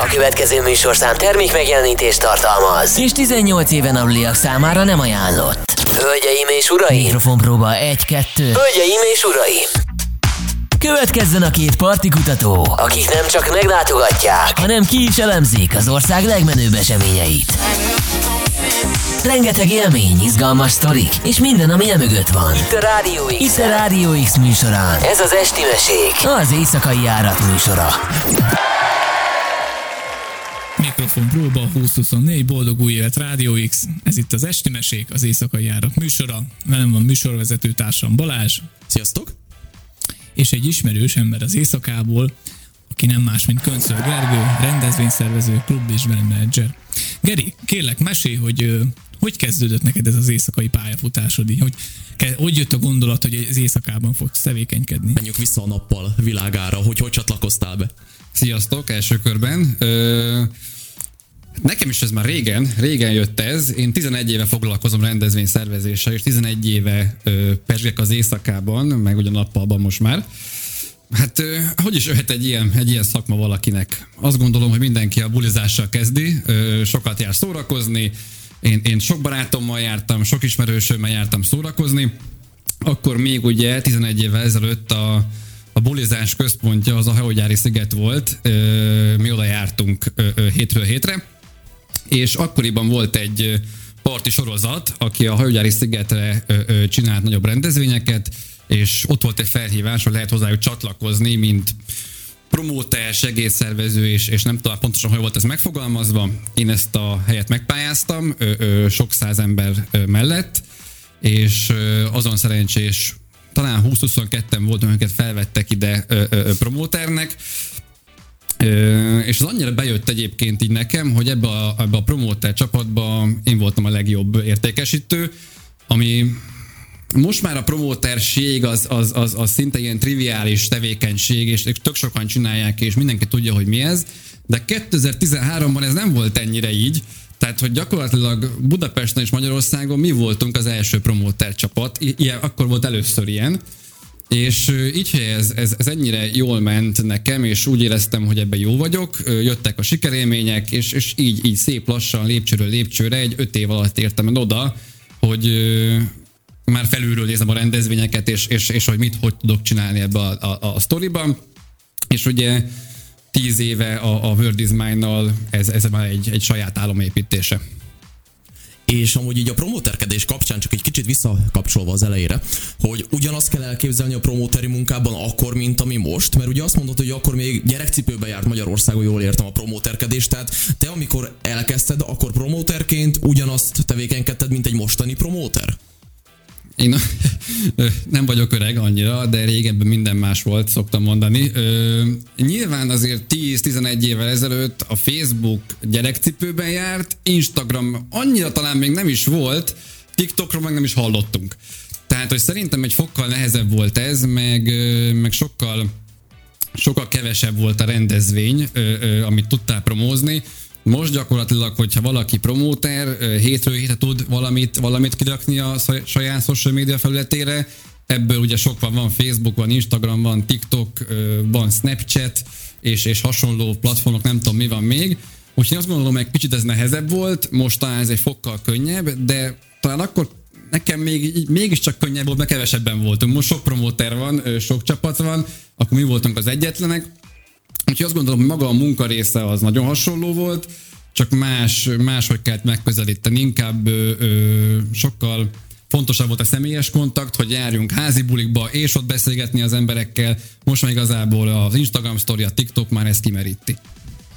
A következő műsorszám termék megjelenítést tartalmaz. És 18 éven aluliak számára nem ajánlott. Hölgyeim és uraim! Mikrofonpróba 1-2. Hölgyeim és uraim! Következzen a két partikutató, akik nem csak meglátogatják, hanem ki is elemzik az ország legmenőbb eseményeit. Rengeteg élmény, izgalmas sztorik, és minden, ami emögött van. Itt a Rádió X. Itt a Rádió X műsorán. Ez az Esti Mesék, az éjszakai járat műsora. Mikrofon próba 2024, boldog új élet Rádió X. Ez itt az Esti Mesék, az éjszakai járat műsora. Velem van műsorvezető társam Balázs. Sziasztok! És egy ismerős ember az éjszakából, aki nem más, mint Köncöl Gergő, rendezvényszervező, klub és menedzser. Geri, kérlek, mesélj, hogy hogy kezdődött neked ez az éjszakai pályafutásod? Hogy, hogy jött a gondolat, hogy az éjszakában fogsz tevékenykedni? Menjünk vissza a nappal világára, hogy hogy csatlakoztál be? Sziasztok, első körben. Ö, nekem is ez már régen, régen jött ez. Én 11 éve foglalkozom rendezvényszervezéssel, és 11 éve ö, pesgek az éjszakában, meg ugye nappalban most már. Hát, hogy is jöhet egy ilyen, egy ilyen szakma valakinek? Azt gondolom, hogy mindenki a bulizással kezdi, sokat jár szórakozni, én, én sok barátommal jártam, sok ismerősömmel jártam szórakozni, akkor még ugye 11 évvel ezelőtt a, a bulizás központja az a hajógyári sziget volt, mi oda jártunk hétről hétre, és akkoriban volt egy parti sorozat, aki a hajógyári szigetre csinált nagyobb rendezvényeket, és ott volt egy felhívás, hogy lehet hozzájuk csatlakozni, mint promóter, segélyszervező, és, és nem tudom pontosan, hogy volt ez megfogalmazva. Én ezt a helyet megpályáztam, ö, sok száz ember mellett, és azon szerencsés, talán 20-22-en volt, amiket felvettek ide ö, ö, promóternek, Ö, és az annyira bejött egyébként így nekem, hogy ebbe a, ebbe a promóter csapatba én voltam a legjobb értékesítő, ami most már a promóterség az, az, az, az szinte ilyen triviális tevékenység, és tök sokan csinálják, és mindenki tudja, hogy mi ez, de 2013-ban ez nem volt ennyire így, tehát, hogy gyakorlatilag Budapesten és Magyarországon mi voltunk az első promóter csapat, ilyen, akkor volt először ilyen, és így, hogy ez, ez, ez ennyire jól ment nekem, és úgy éreztem, hogy ebben jó vagyok, jöttek a sikerélmények, és, és így, így szép lassan, lépcsőről lépcsőre, egy öt év alatt értem oda, hogy már felülről nézem a rendezvényeket, és, és, és hogy mit, hogy tudok csinálni ebbe a, a, a sztoriban. És ugye tíz éve a, a Word is Mine-nal ez, ez már egy, egy saját álomépítése. És amúgy így a promóterkedés kapcsán csak egy kicsit visszakapcsolva az elejére, hogy ugyanazt kell elképzelni a promóteri munkában akkor, mint ami most, mert ugye azt mondod, hogy akkor még gyerekcipőbe járt Magyarországon, jól értem a promóterkedést, tehát te amikor elkezdted, akkor promóterként ugyanazt tevékenykedted, mint egy mostani promóter? Én nem vagyok öreg annyira, de régebben minden más volt, szoktam mondani. Ö, nyilván azért 10-11 évvel ezelőtt a Facebook gyerekcipőben járt, Instagram annyira talán még nem is volt, TikTokról meg nem is hallottunk. Tehát, hogy szerintem egy fokkal nehezebb volt ez, meg, meg sokkal sokkal kevesebb volt a rendezvény, amit tudtál promózni. Most gyakorlatilag, hogyha valaki promóter, hétről hétre tud valamit, valamit kirakni a saját social media felületére, ebből ugye sok van, van Facebook, van Instagram, van TikTok, van Snapchat, és, és hasonló platformok, nem tudom mi van még. Úgyhogy azt gondolom, hogy egy kicsit ez nehezebb volt, most talán ez egy fokkal könnyebb, de talán akkor nekem még, mégiscsak könnyebb volt, mert kevesebben voltunk. Most sok promóter van, sok csapat van, akkor mi voltunk az egyetlenek, Úgyhogy azt gondolom, hogy maga a munka része az nagyon hasonló volt, csak más, máshogy kellett megközelíteni, inkább ö, ö, sokkal fontosabb volt a személyes kontakt, hogy járjunk házi bulikba, és ott beszélgetni az emberekkel. Most már igazából az Instagram story, a TikTok már ezt kimeríti.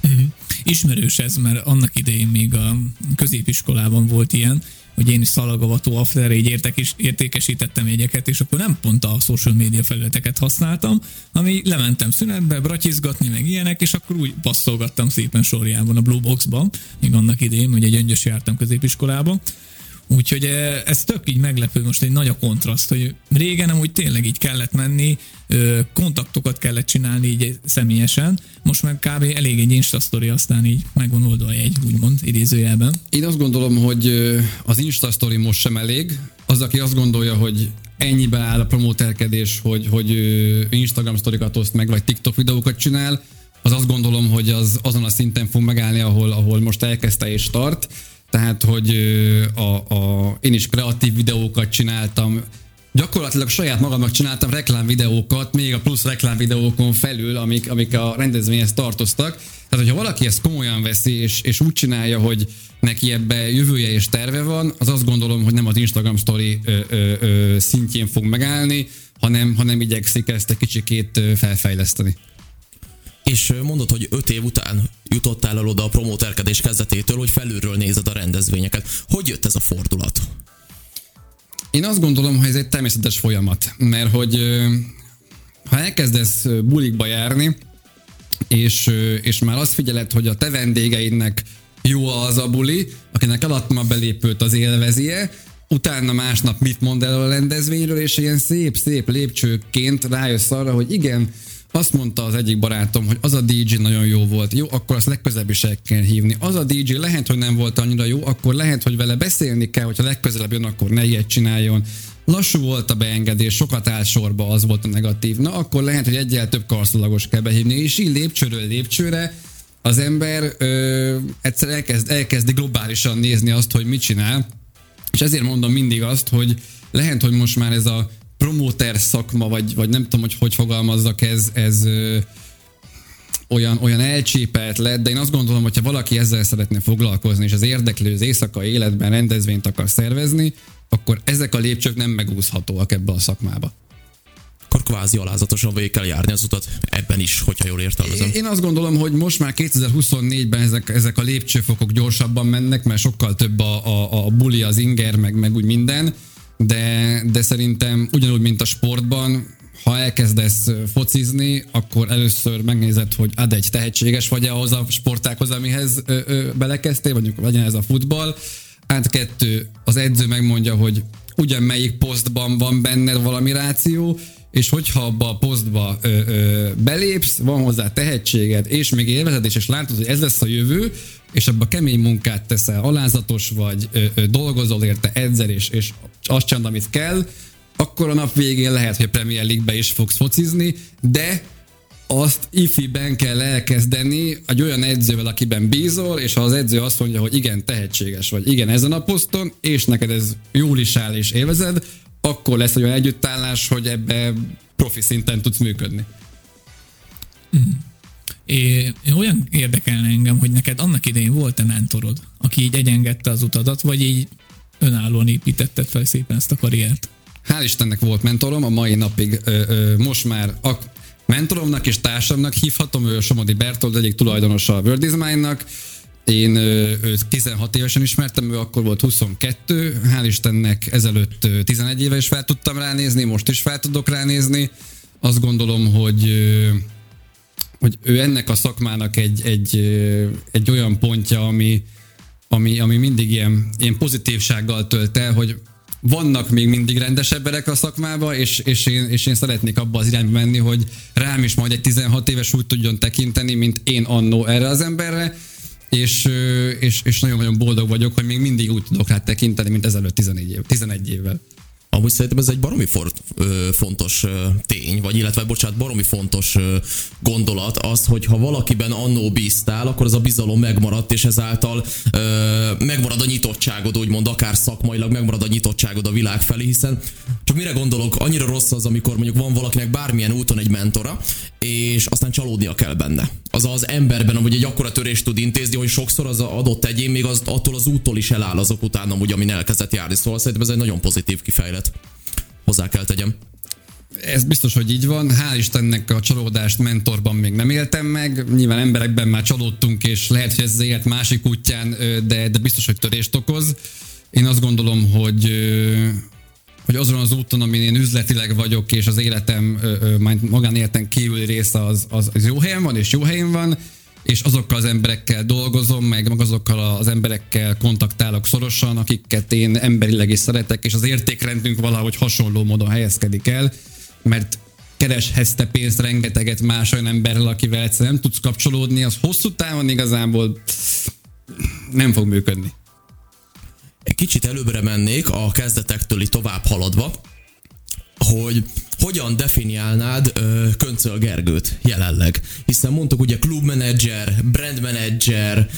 Uh-huh. Ismerős ez, mert annak idején még a középiskolában volt ilyen, hogy én is szalagavató afterre így értek, értékesítettem jegyeket, és akkor nem pont a social media felületeket használtam, ami lementem szünetbe, bratyizgatni, meg ilyenek, és akkor úgy passzolgattam szépen sorjában a Blue Boxban, még annak hogy egy öngyös jártam középiskolába, Úgyhogy eh, ez tök így meglepő, most egy nagy a kontraszt, hogy régen amúgy tényleg így kellett menni, kontaktokat kellett csinálni így személyesen, most meg kb. elég egy Insta story, aztán így megvan oldva egy, úgymond, idézőjelben. Én azt gondolom, hogy az Insta story most sem elég. Az, aki azt gondolja, hogy ennyibe áll a promóterkedés, hogy, hogy Instagram sztorikat oszt meg, vagy TikTok videókat csinál, az azt gondolom, hogy az azon a szinten fog megállni, ahol, ahol most elkezdte és tart. Tehát, hogy a, a, én is kreatív videókat csináltam, gyakorlatilag saját magamnak csináltam reklámvideókat, még a plusz reklámvideókon felül, amik, amik a rendezvényhez tartoztak. Tehát, hogyha valaki ezt komolyan veszi, és, és úgy csinálja, hogy neki ebbe jövője és terve van, az azt gondolom, hogy nem az Instagram story ö, ö, ö, szintjén fog megállni, hanem, hanem igyekszik ezt egy kicsikét felfejleszteni. És mondod, hogy öt év után jutottál el oda a promóterkedés kezdetétől, hogy felülről nézed a rendezvényeket. Hogy jött ez a fordulat? Én azt gondolom, hogy ez egy természetes folyamat, mert hogy ha elkezdesz bulikba járni, és, és már azt figyeled, hogy a te vendégeidnek jó az a buli, akinek eladtam a belépőt, az élvezie, utána másnap mit mond el a rendezvényről, és ilyen szép-szép lépcsőként rájössz arra, hogy igen, azt mondta az egyik barátom, hogy az a DJ nagyon jó volt. Jó, akkor azt legközelebb is el kell hívni. Az a DJ lehet, hogy nem volt annyira jó, akkor lehet, hogy vele beszélni kell, hogyha legközelebb jön, akkor ne ilyet csináljon. Lassú volt a beengedés, sokat áll sorba, az volt a negatív. Na, akkor lehet, hogy egyel több karszalagos kell behívni, és így lépcsőről lépcsőre az ember ö, egyszer elkezd, elkezdi globálisan nézni azt, hogy mit csinál, és ezért mondom mindig azt, hogy lehet, hogy most már ez a promóter szakma, vagy, vagy nem tudom, hogy hogy fogalmazzak, ez, ez ö, olyan, olyan elcsépelt lett, de én azt gondolom, hogyha valaki ezzel szeretne foglalkozni, és az érdeklő az éjszakai életben rendezvényt akar szervezni, akkor ezek a lépcsők nem megúszhatóak ebbe a szakmába akkor kvázi alázatosan végig kell járni az utat ebben is, hogyha jól értelmezem. Én azt gondolom, hogy most már 2024-ben ezek, ezek a lépcsőfokok gyorsabban mennek, mert sokkal több a, a, a buli, az inger, meg, meg úgy minden, de, de szerintem ugyanúgy, mint a sportban, ha elkezdesz focizni, akkor először megnézed, hogy ad egy tehetséges vagy ahhoz a sportákhoz, amihez ö, ö, belekezdtél, mondjuk legyen ez a futball. Át kettő, az edző megmondja, hogy ugyan melyik posztban van benned valami ráció, és hogyha abba a posztba ö, ö, belépsz, van hozzá tehetséged, és még élvezed, és, és látod, hogy ez lesz a jövő, és abba kemény munkát teszel, alázatos vagy, dolgozol érte, edzel, és, és azt csinálod, amit kell, akkor a nap végén lehet, hogy Premier League-be is fogsz focizni, de azt ifiben kell elkezdeni egy olyan edzővel, akiben bízol, és ha az edző azt mondja, hogy igen, tehetséges vagy, igen, ezen a poszton, és neked ez jól is áll és élvezed, akkor lesz egy olyan együttállás, hogy ebbe profi szinten tudsz működni. Mm. É, olyan érdekelne engem, hogy neked annak idején volt-e mentorod, aki így egyengedte az utadat, vagy így önállóan építetted fel szépen ezt a karriert? Hál' Istennek volt mentorom, a mai napig ö, ö, most már a mentoromnak és társamnak hívhatom, ő Somodi Bertold, egyik tulajdonosa a World Design-nak, én őt 16 évesen ismertem, ő akkor volt 22, hál' Istennek ezelőtt 11 éve is fel tudtam ránézni, most is fel tudok ránézni. Azt gondolom, hogy hogy ő ennek a szakmának egy, egy, egy olyan pontja, ami, ami, ami mindig ilyen, ilyen pozitívsággal tölt el, hogy vannak még mindig rendes emberek a szakmába, és, és, én, és én szeretnék abba az irányba menni, hogy rám is majd egy 16 éves úgy tudjon tekinteni, mint én annó erre az emberre, és, és, és nagyon-nagyon boldog vagyok, hogy még mindig úgy tudok rá tekinteni, mint ezelőtt 14 év, 11 évvel. Amúgy szerintem ez egy baromi for, ö, fontos ö, tény, vagy illetve, bocsánat, baromi fontos ö, gondolat az, hogy ha valakiben annó bíztál, akkor az a bizalom megmaradt, és ezáltal ö, megmarad a nyitottságod, úgymond akár szakmailag megmarad a nyitottságod a világ felé, hiszen csak mire gondolok, annyira rossz az, amikor mondjuk van valakinek bármilyen úton egy mentora, és aztán csalódnia kell benne. Az az emberben, hogy egy akkora törést tud intézni, hogy sokszor az adott egyén még az, attól az úttól is eláll azok után, amúgy, amin elkezdett járni. Szóval szerintem ez egy nagyon pozitív kifejlet. Hozzá kell tegyem. Ez biztos, hogy így van. Hál' Istennek a csalódást mentorban még nem éltem meg. Nyilván emberekben már csalódtunk, és lehet, hogy ez élet másik útján, de, de biztos, hogy törést okoz. Én azt gondolom, hogy hogy azon az úton, amin én üzletileg vagyok, és az életem, magánéletem kívüli része az, az, az jó helyen van, és jó helyen van, és azokkal az emberekkel dolgozom, meg, azokkal az emberekkel kontaktálok szorosan, akiket én emberileg is szeretek, és az értékrendünk valahogy hasonló módon helyezkedik el, mert kereshetsz te pénzt rengeteget más olyan emberrel, akivel egyszerűen nem tudsz kapcsolódni, az hosszú távon igazából nem fog működni. Egy kicsit előbbre mennék a kezdetektől tovább haladva, hogy hogyan definiálnád ö, Köncöl Gergőt jelenleg? Hiszen mondtuk ugye klubmenedzser, brandmenedzser,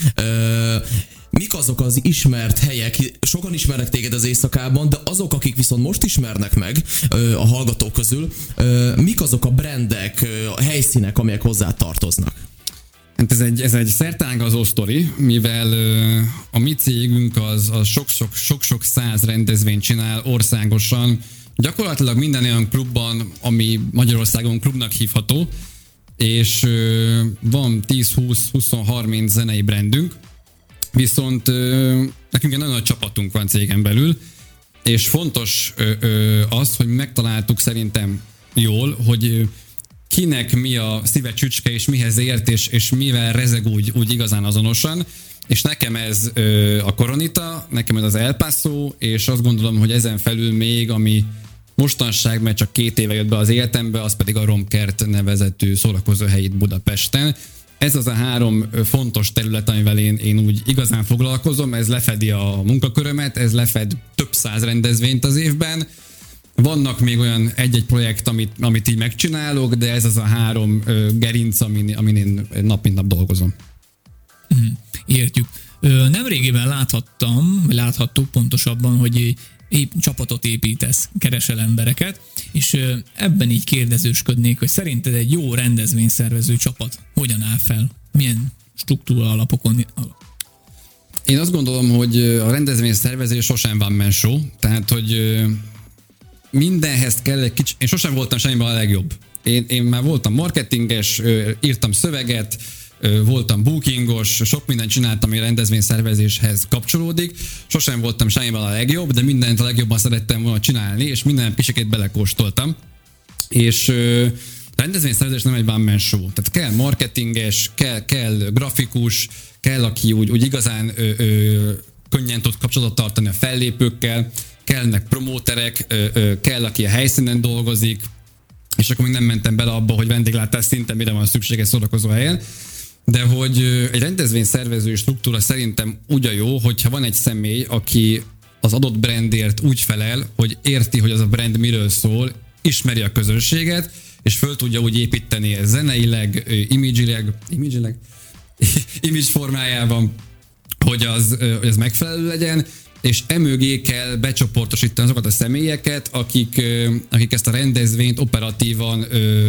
mik azok az ismert helyek, sokan ismernek téged az éjszakában, de azok, akik viszont most ismernek meg ö, a hallgatók közül, ö, mik azok a brandek, ö, a helyszínek, amelyek hozzá tartoznak? Hát ez egy, ez egy szertágazó sztori, mivel ö, a mi cégünk az, az sok-sok, sok-sok száz rendezvényt csinál országosan, gyakorlatilag minden olyan klubban, ami Magyarországon klubnak hívható, és van 10-20-20-30 zenei brandünk, viszont nekünk egy nagyon nagy csapatunk van cégen belül, és fontos az, hogy megtaláltuk szerintem jól, hogy kinek mi a szíve csücske, és mihez ért, és, és mivel rezeg úgy, úgy igazán azonosan. És nekem ez a Koronita, nekem ez az El Paso, és azt gondolom, hogy ezen felül még, ami mostanság, mert csak két éve jött be az életembe, az pedig a Romkert nevezetű szórakozóhely itt Budapesten. Ez az a három fontos terület, amivel én, én úgy igazán foglalkozom, ez lefedi a munkakörömet, ez lefed több száz rendezvényt az évben, vannak még olyan egy-egy projekt, amit, amit így megcsinálok, de ez az a három ö, gerinc, amin, amin én nap mint nap dolgozom. Mm, értjük. Nemrégiben láthattam, láthattuk pontosabban, hogy épp csapatot építesz, keresel embereket, és ebben így kérdezősködnék, hogy szerinted egy jó rendezvényszervező csapat hogyan áll fel? Milyen struktúra alapokon én azt gondolom, hogy a rendezvényszervezés sosem van mensó, tehát hogy mindenhez kell egy kicsit, én sosem voltam semmiben a legjobb. Én, én már voltam marketinges, írtam szöveget, voltam bookingos, sok mindent csináltam, ami rendezvényszervezéshez kapcsolódik. Sosem voltam semmiben a legjobb, de mindent a legjobban szerettem volna csinálni, és minden pisikét belekóstoltam. És rendezvényszervezés nem egy one man show. Tehát kell marketinges, kell, kell grafikus, kell, aki úgy, úgy igazán ö, ö, könnyen tud kapcsolatot tartani a fellépőkkel, kellnek promóterek, ö, ö, kell, aki a helyszínen dolgozik, és akkor még nem mentem bele abba, hogy vendéglátás szinten mire van szükség egy szórakozó helyen. De hogy egy rendezvény szervező struktúra szerintem úgy a jó, hogyha van egy személy, aki az adott brandért úgy felel, hogy érti, hogy az a brand miről szól, ismeri a közönséget, és föl tudja úgy építeni zeneileg, imidzsileg, imidzsileg, image formájában, hogy az, hogy az megfelelő legyen, és emögé kell becsoportosítani azokat a személyeket, akik, akik ezt a rendezvényt operatívan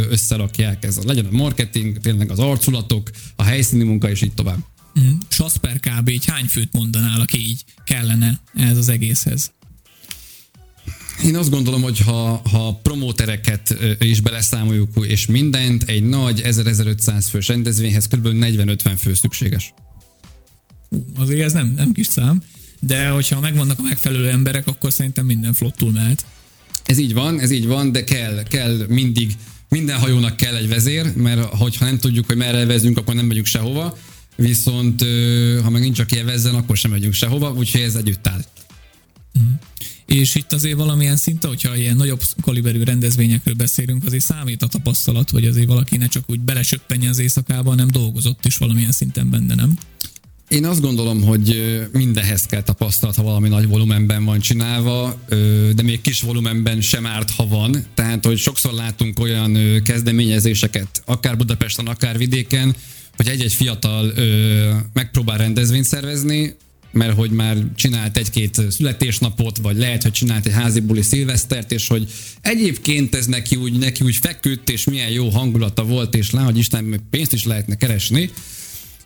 összerakják. Ez legyen a marketing, tényleg az arculatok, a helyszíni munka, és így tovább. Mm. Sasper kb. így hány főt mondanál, aki így kellene ez az egészhez? Én azt gondolom, hogy ha, ha promótereket is beleszámoljuk, és mindent, egy nagy 1000-1500 fős rendezvényhez kb. 40-50 fő szükséges. Azért ez nem, nem kis szám de hogyha megvannak a megfelelő emberek, akkor szerintem minden flottul mehet. Ez így van, ez így van, de kell, kell mindig, minden hajónak kell egy vezér, mert hogyha nem tudjuk, hogy merre vezünk, akkor nem megyünk sehova, viszont ha meg nincs, aki vezzen, akkor sem megyünk sehova, úgyhogy ez együtt áll. Mm. És itt azért valamilyen szinte, hogyha ilyen nagyobb kaliberű rendezvényekről beszélünk, azért számít a tapasztalat, hogy azért valaki ne csak úgy belesöppenje az éjszakába, hanem dolgozott is valamilyen szinten benne, nem? Én azt gondolom, hogy mindenhez kell tapasztalat, ha valami nagy volumenben van csinálva, de még kis volumenben sem árt, ha van. Tehát, hogy sokszor látunk olyan kezdeményezéseket, akár Budapesten, akár vidéken, hogy egy-egy fiatal megpróbál rendezvényt szervezni, mert hogy már csinált egy-két születésnapot, vagy lehet, hogy csinált egy házi buli szilvesztert, és hogy egyébként ez neki úgy, neki úgy feküdt, és milyen jó hangulata volt, és lá, hogy Isten pénzt is lehetne keresni,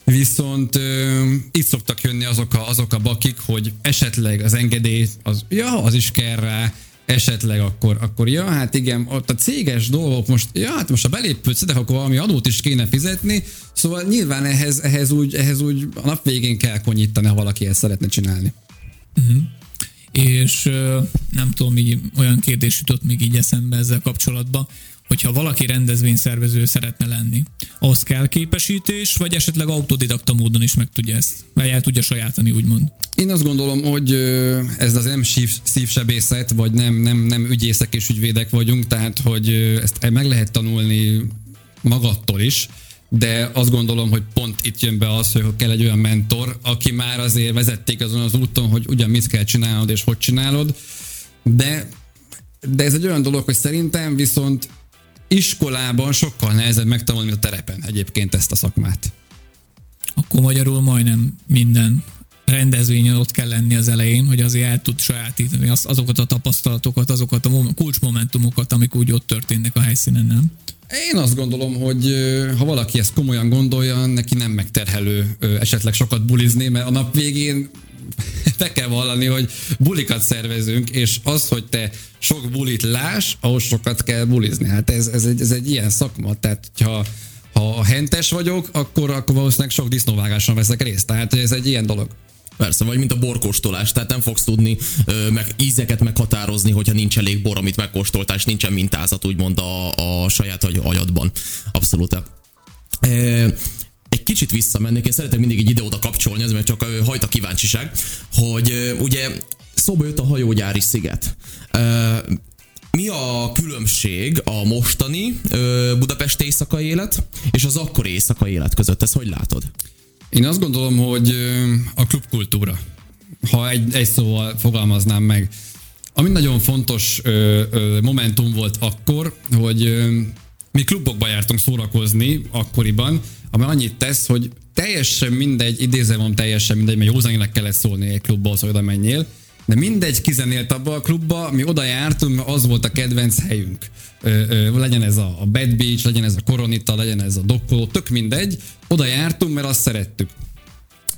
Viszont ö, itt szoktak jönni azok a, azok a bakik, hogy esetleg az engedély, az, ja, az is kell rá, esetleg akkor, akkor ja, hát igen, ott a céges dolgok most, ja, hát most a belépőt szedek, akkor valami adót is kéne fizetni, szóval nyilván ehhez, ehhez, úgy, ehhez úgy a nap végén kell konyítani, ha valaki ezt szeretne csinálni. Uh-huh. És nem tudom, így olyan kérdés jutott még így eszembe ezzel kapcsolatban, hogyha valaki rendezvényszervező szeretne lenni, az kell képesítés, vagy esetleg autodidakta módon is meg tudja ezt, vagy el tudja sajátani, úgymond? Én azt gondolom, hogy ez az nem sív, szívsebészet, vagy nem, nem, nem ügyészek és ügyvédek vagyunk, tehát hogy ezt meg lehet tanulni magattól is, de azt gondolom, hogy pont itt jön be az, hogy kell egy olyan mentor, aki már azért vezették azon az úton, hogy ugyan mit kell csinálnod és hogy csinálod, de de ez egy olyan dolog, hogy szerintem viszont iskolában sokkal nehezebb megtanulni, a terepen egyébként ezt a szakmát. Akkor magyarul majdnem minden rendezvényen ott kell lenni az elején, hogy azért el tud sajátítani az, azokat a tapasztalatokat, azokat a kulcsmomentumokat, amik úgy ott történnek a helyszínen, nem? Én azt gondolom, hogy ha valaki ezt komolyan gondolja, neki nem megterhelő esetleg sokat bulizni, mert a nap végén be kell vallani, hogy bulikat szervezünk, és az, hogy te sok bulit láss, ahhoz sokat kell bulizni. Hát ez, ez, egy, ez egy ilyen szakma, tehát ha ha hentes vagyok, akkor, akkor valószínűleg sok disznóvágáson veszek részt. Tehát ez egy ilyen dolog. Persze, vagy mint a borkóstolás, tehát nem fogsz tudni ö, meg ízeket meghatározni, hogyha nincs elég bor, amit megkóstoltál, és nincsen mintázat úgymond a, a saját agyadban. Abszolút. E, egy kicsit visszamennék, én szeretek mindig egy ide-oda kapcsolni, ez mert csak hajt a kíváncsiság, hogy ugye szóba jött a hajógyári sziget. Mi a különbség a mostani Budapest éjszakai élet és az akkori éjszakai élet között? Ezt hogy látod? Én azt gondolom, hogy a klubkultúra, ha egy, egy szóval fogalmaznám meg, ami nagyon fontos ö, ö, momentum volt akkor, hogy ö, mi klubokba jártunk szórakozni akkoriban, ami annyit tesz, hogy teljesen mindegy, idézem teljesen mindegy, mert józanilag kellett szólni egy klubba, hogy oda menjél, de mindegy kizenélt abba a klubba, mi oda jártunk, mert az volt a kedvenc helyünk. Ö, ö, legyen ez a, a Bad Beach, legyen ez a Koronita, legyen ez a Dokkoló, tök mindegy. Oda jártunk, mert azt szerettük.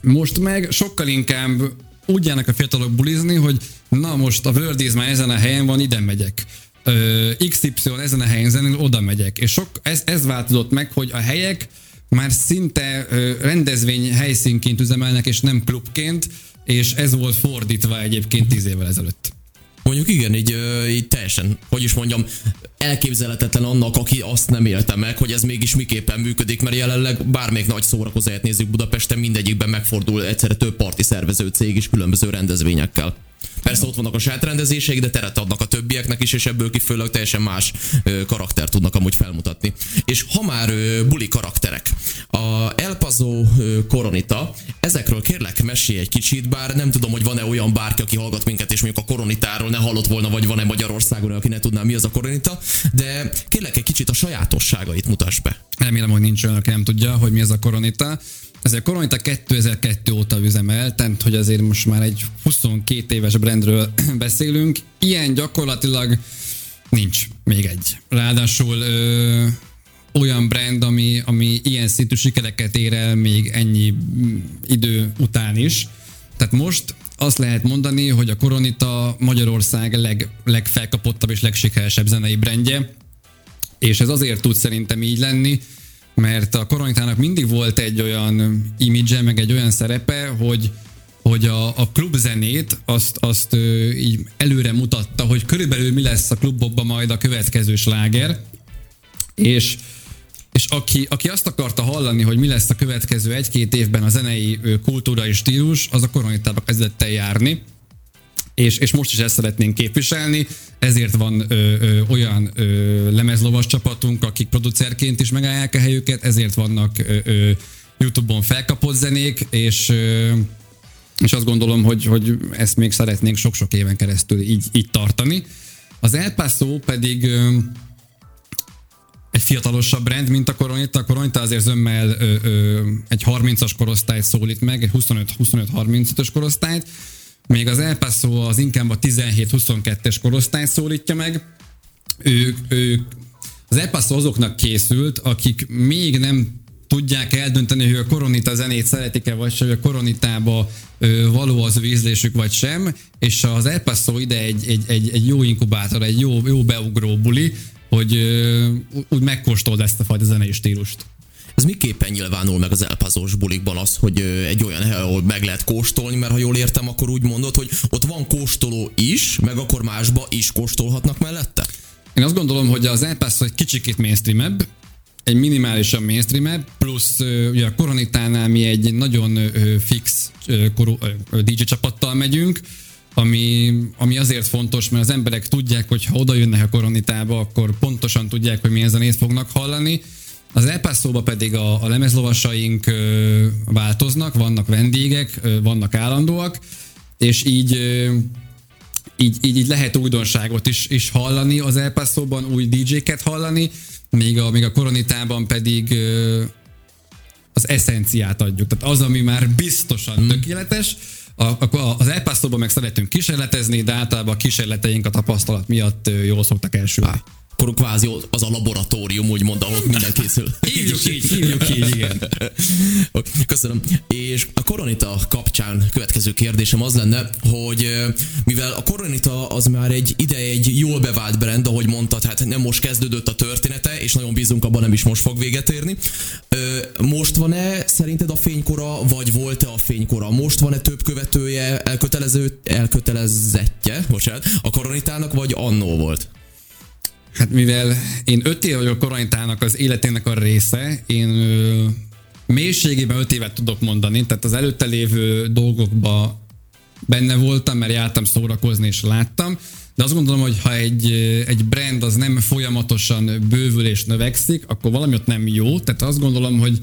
Most meg sokkal inkább úgy járnak a fiatalok bulizni, hogy na most a World már ezen a helyen van, ide megyek. Ö, XY ezen a helyen zenül, oda megyek. És sok, ez, ez változott meg, hogy a helyek már szinte ö, rendezvény helyszínként üzemelnek, és nem klubként, és ez volt fordítva egyébként tíz évvel ezelőtt. Mondjuk igen, így, így teljesen, hogy is mondjam, elképzelhetetlen annak, aki azt nem élte meg, hogy ez mégis miképpen működik, mert jelenleg bármelyik nagy szórakozóját nézzük Budapesten, mindegyikben megfordul egyszerre több parti szervező cég is különböző rendezvényekkel. Persze ott vannak a saját rendezéseik, de teret adnak a többieknek is, és ebből kifőleg teljesen más karakter tudnak amúgy felmutatni. És ha már buli karakterek, a El Paso Koronita, ezekről kérlek mesélj egy kicsit, bár nem tudom, hogy van-e olyan bárki, aki hallgat minket, és mondjuk a Koronitáról ne hallott volna, vagy van-e Magyarországon, aki ne tudná, mi az a Koronita, de kérlek egy kicsit a sajátosságait mutass be. Remélem, hogy nincs olyan, aki nem tudja, hogy mi az a Koronita. Ez a Koronita 2002 óta üzemel, tehát hogy azért most már egy 22 éves brandről beszélünk. Ilyen gyakorlatilag nincs még egy. Ráadásul ö, olyan brand, ami, ami ilyen szintű sikereket ér el még ennyi mm, idő után is. Tehát most azt lehet mondani, hogy a Koronita Magyarország leg, legfelkapottabb és legsikeresebb zenei brandje, és ez azért tud szerintem így lenni, mert a Koronitának mindig volt egy olyan image meg egy olyan szerepe, hogy hogy a, a klubzenét azt, azt ö, így előre mutatta, hogy körülbelül mi lesz a klubokban majd a következő sláger, és és aki, aki azt akarta hallani, hogy mi lesz a következő egy-két évben a zenei kultúra és stílus, az a koronitába kezdett el járni és, és most is ezt szeretnénk képviselni, ezért van ö, ö, olyan ö, lemezlovas csapatunk, akik producerként is megállják a helyüket, ezért vannak ö, ö, YouTube-on felkapott zenék, és ö, és azt gondolom, hogy, hogy ezt még szeretnénk sok-sok éven keresztül így, így tartani. Az El Paso pedig ö, egy fiatalosabb brand, mint a Coronita. A Coronita azért zömmel ö, ö, egy 30-as korosztályt szólít meg, egy 25-35-35-ös korosztályt, még az El Paso az inkább a 17-22-es korosztály szólítja meg. Ők, ők, az El Paso azoknak készült, akik még nem tudják eldönteni, hogy a koronita zenét szeretik-e, vagy sem, hogy a koronitába való az vízlésük, vagy sem, és az El Paso ide egy, egy, egy, egy jó inkubátor, egy jó, jó beugró buli, hogy ö, úgy megkóstold ezt a fajta zenei stílust. Ez miképpen nyilvánul meg az elpázós bulikban az, hogy egy olyan hely, ahol meg lehet kóstolni, mert ha jól értem, akkor úgy mondod, hogy ott van kóstoló is, meg akkor másba is kóstolhatnak mellette? Én azt gondolom, hogy az elpászó egy kicsikét mainstreamebb, egy minimálisan mainstreamebb, plusz ugye a Koronitánál mi egy nagyon fix korú, DJ csapattal megyünk, ami, ami azért fontos, mert az emberek tudják, hogy ha oda jönnek a Koronitába, akkor pontosan tudják, hogy milyen zenét fognak hallani, az elpászóba pedig a, a lemezlovasaink ö, változnak, vannak vendégek, ö, vannak állandóak, és így ö, így, így, így lehet újdonságot is, is hallani az El Paso-ban, új DJ-ket hallani, még a, még a koronitában pedig az eszenciát adjuk. Tehát az, ami már biztosan mm. tökéletes, a, a, az El Paso-ban meg szeretünk kísérletezni, de általában a kísérleteink a tapasztalat miatt jól szoktak elsülni. Ah akkor kvázi az a laboratórium, úgymond, ahol minden készül. hívjuk így, hívjuk így, igen. Köszönöm. És a koronita kapcsán következő kérdésem az lenne, hogy mivel a koronita az már egy ide egy jól bevált brand, ahogy mondtad, hát nem most kezdődött a története, és nagyon bízunk abban, nem is most fog véget érni. Most van-e szerinted a fénykora, vagy volt-e a fénykora? Most van-e több követője, elkötelező, elkötelezettje, bocsánat, a koronitának, vagy annó volt? Hát mivel én öt év vagyok koronitának az életének a része, én ö, mélységében öt évet tudok mondani, tehát az előtte lévő dolgokba benne voltam, mert jártam szórakozni és láttam, de azt gondolom, hogy ha egy, egy brand az nem folyamatosan bővül és növekszik, akkor valami ott nem jó, tehát azt gondolom, hogy,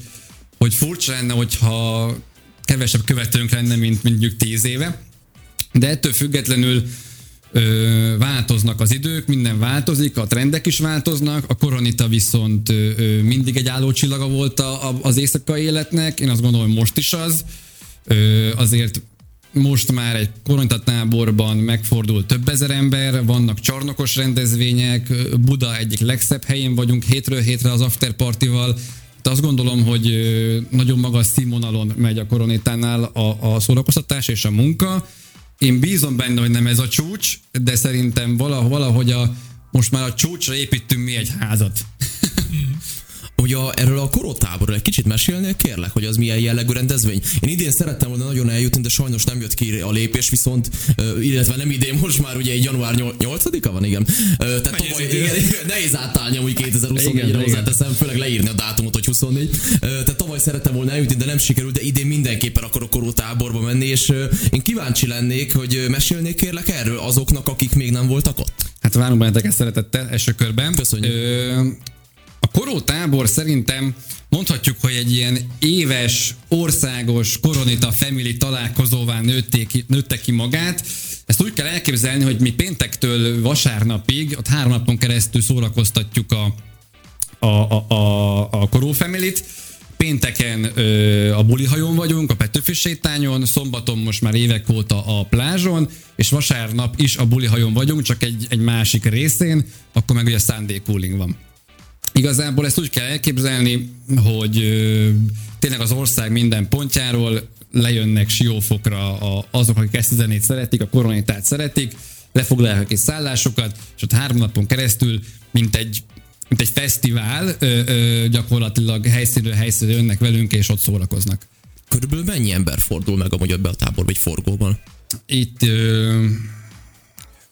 hogy furcsa lenne, hogyha kevesebb követőnk lenne, mint mondjuk tíz éve, de ettől függetlenül ö, változnak az idők, minden változik, a trendek is változnak, a koronita viszont ö, ö, mindig egy állócsillaga volt a, a, az éjszakai életnek, én azt gondolom, hogy most is az. Ö, azért most már egy koronitatáborban megfordul több ezer ember, vannak csarnokos rendezvények, Buda egyik legszebb helyén vagyunk, hétről hétre az afterpartival, de azt gondolom, hogy nagyon magas színvonalon megy a koronitánál a, a szórakoztatás és a munka, én bízom benne, hogy nem ez a csúcs, de szerintem valahogy a, most már a csúcsra építünk mi egy házat. Hogy a, erről a korotáborról egy kicsit mesélnél, kérlek, hogy az milyen jellegű rendezvény. Én idén szerettem volna nagyon eljutni, de sajnos nem jött ki a lépés, viszont, illetve nem idén, most már ugye egy január 8-a van, igen. Tehát tavaly, igen, nehéz átállni amúgy 2024-re hozzáteszem, főleg leírni a dátumot, hogy 24. Tehát tavaly szerettem volna eljutni, de nem sikerült, de idén mindenképpen akarok korotáborba menni, és én kíváncsi lennék, hogy mesélnék kérlek erről azoknak, akik még nem voltak ott. Hát várom benneteket szeretettel első körben. Köszönjük. Ö, a korótábor szerintem mondhatjuk, hogy egy ilyen éves, országos koronita family találkozóvá nőtte ki, nőtte ki magát. Ezt úgy kell elképzelni, hogy mi péntektől vasárnapig, ott három napon keresztül szórakoztatjuk a, a, a, a, a koró family-t. Pénteken ö, a bulihajón vagyunk, a Petőfi sétányon, szombaton most már évek óta a plázson, és vasárnap is a bulihajón vagyunk, csak egy, egy másik részén, akkor meg ugye Sunday Cooling van. Igazából ezt úgy kell elképzelni, hogy ö, tényleg az ország minden pontjáról lejönnek siófokra a, azok, akik ezt a zenét szeretik, a koronitát szeretik, lefoglalják egy szállásokat, és ott három napon keresztül, mint egy, mint egy fesztivál, ö, ö, gyakorlatilag helyszínről helyszínre jönnek velünk, és ott szórakoznak. Körülbelül mennyi ember fordul meg a magyar be a tábor, vagy forgóban? Itt ö,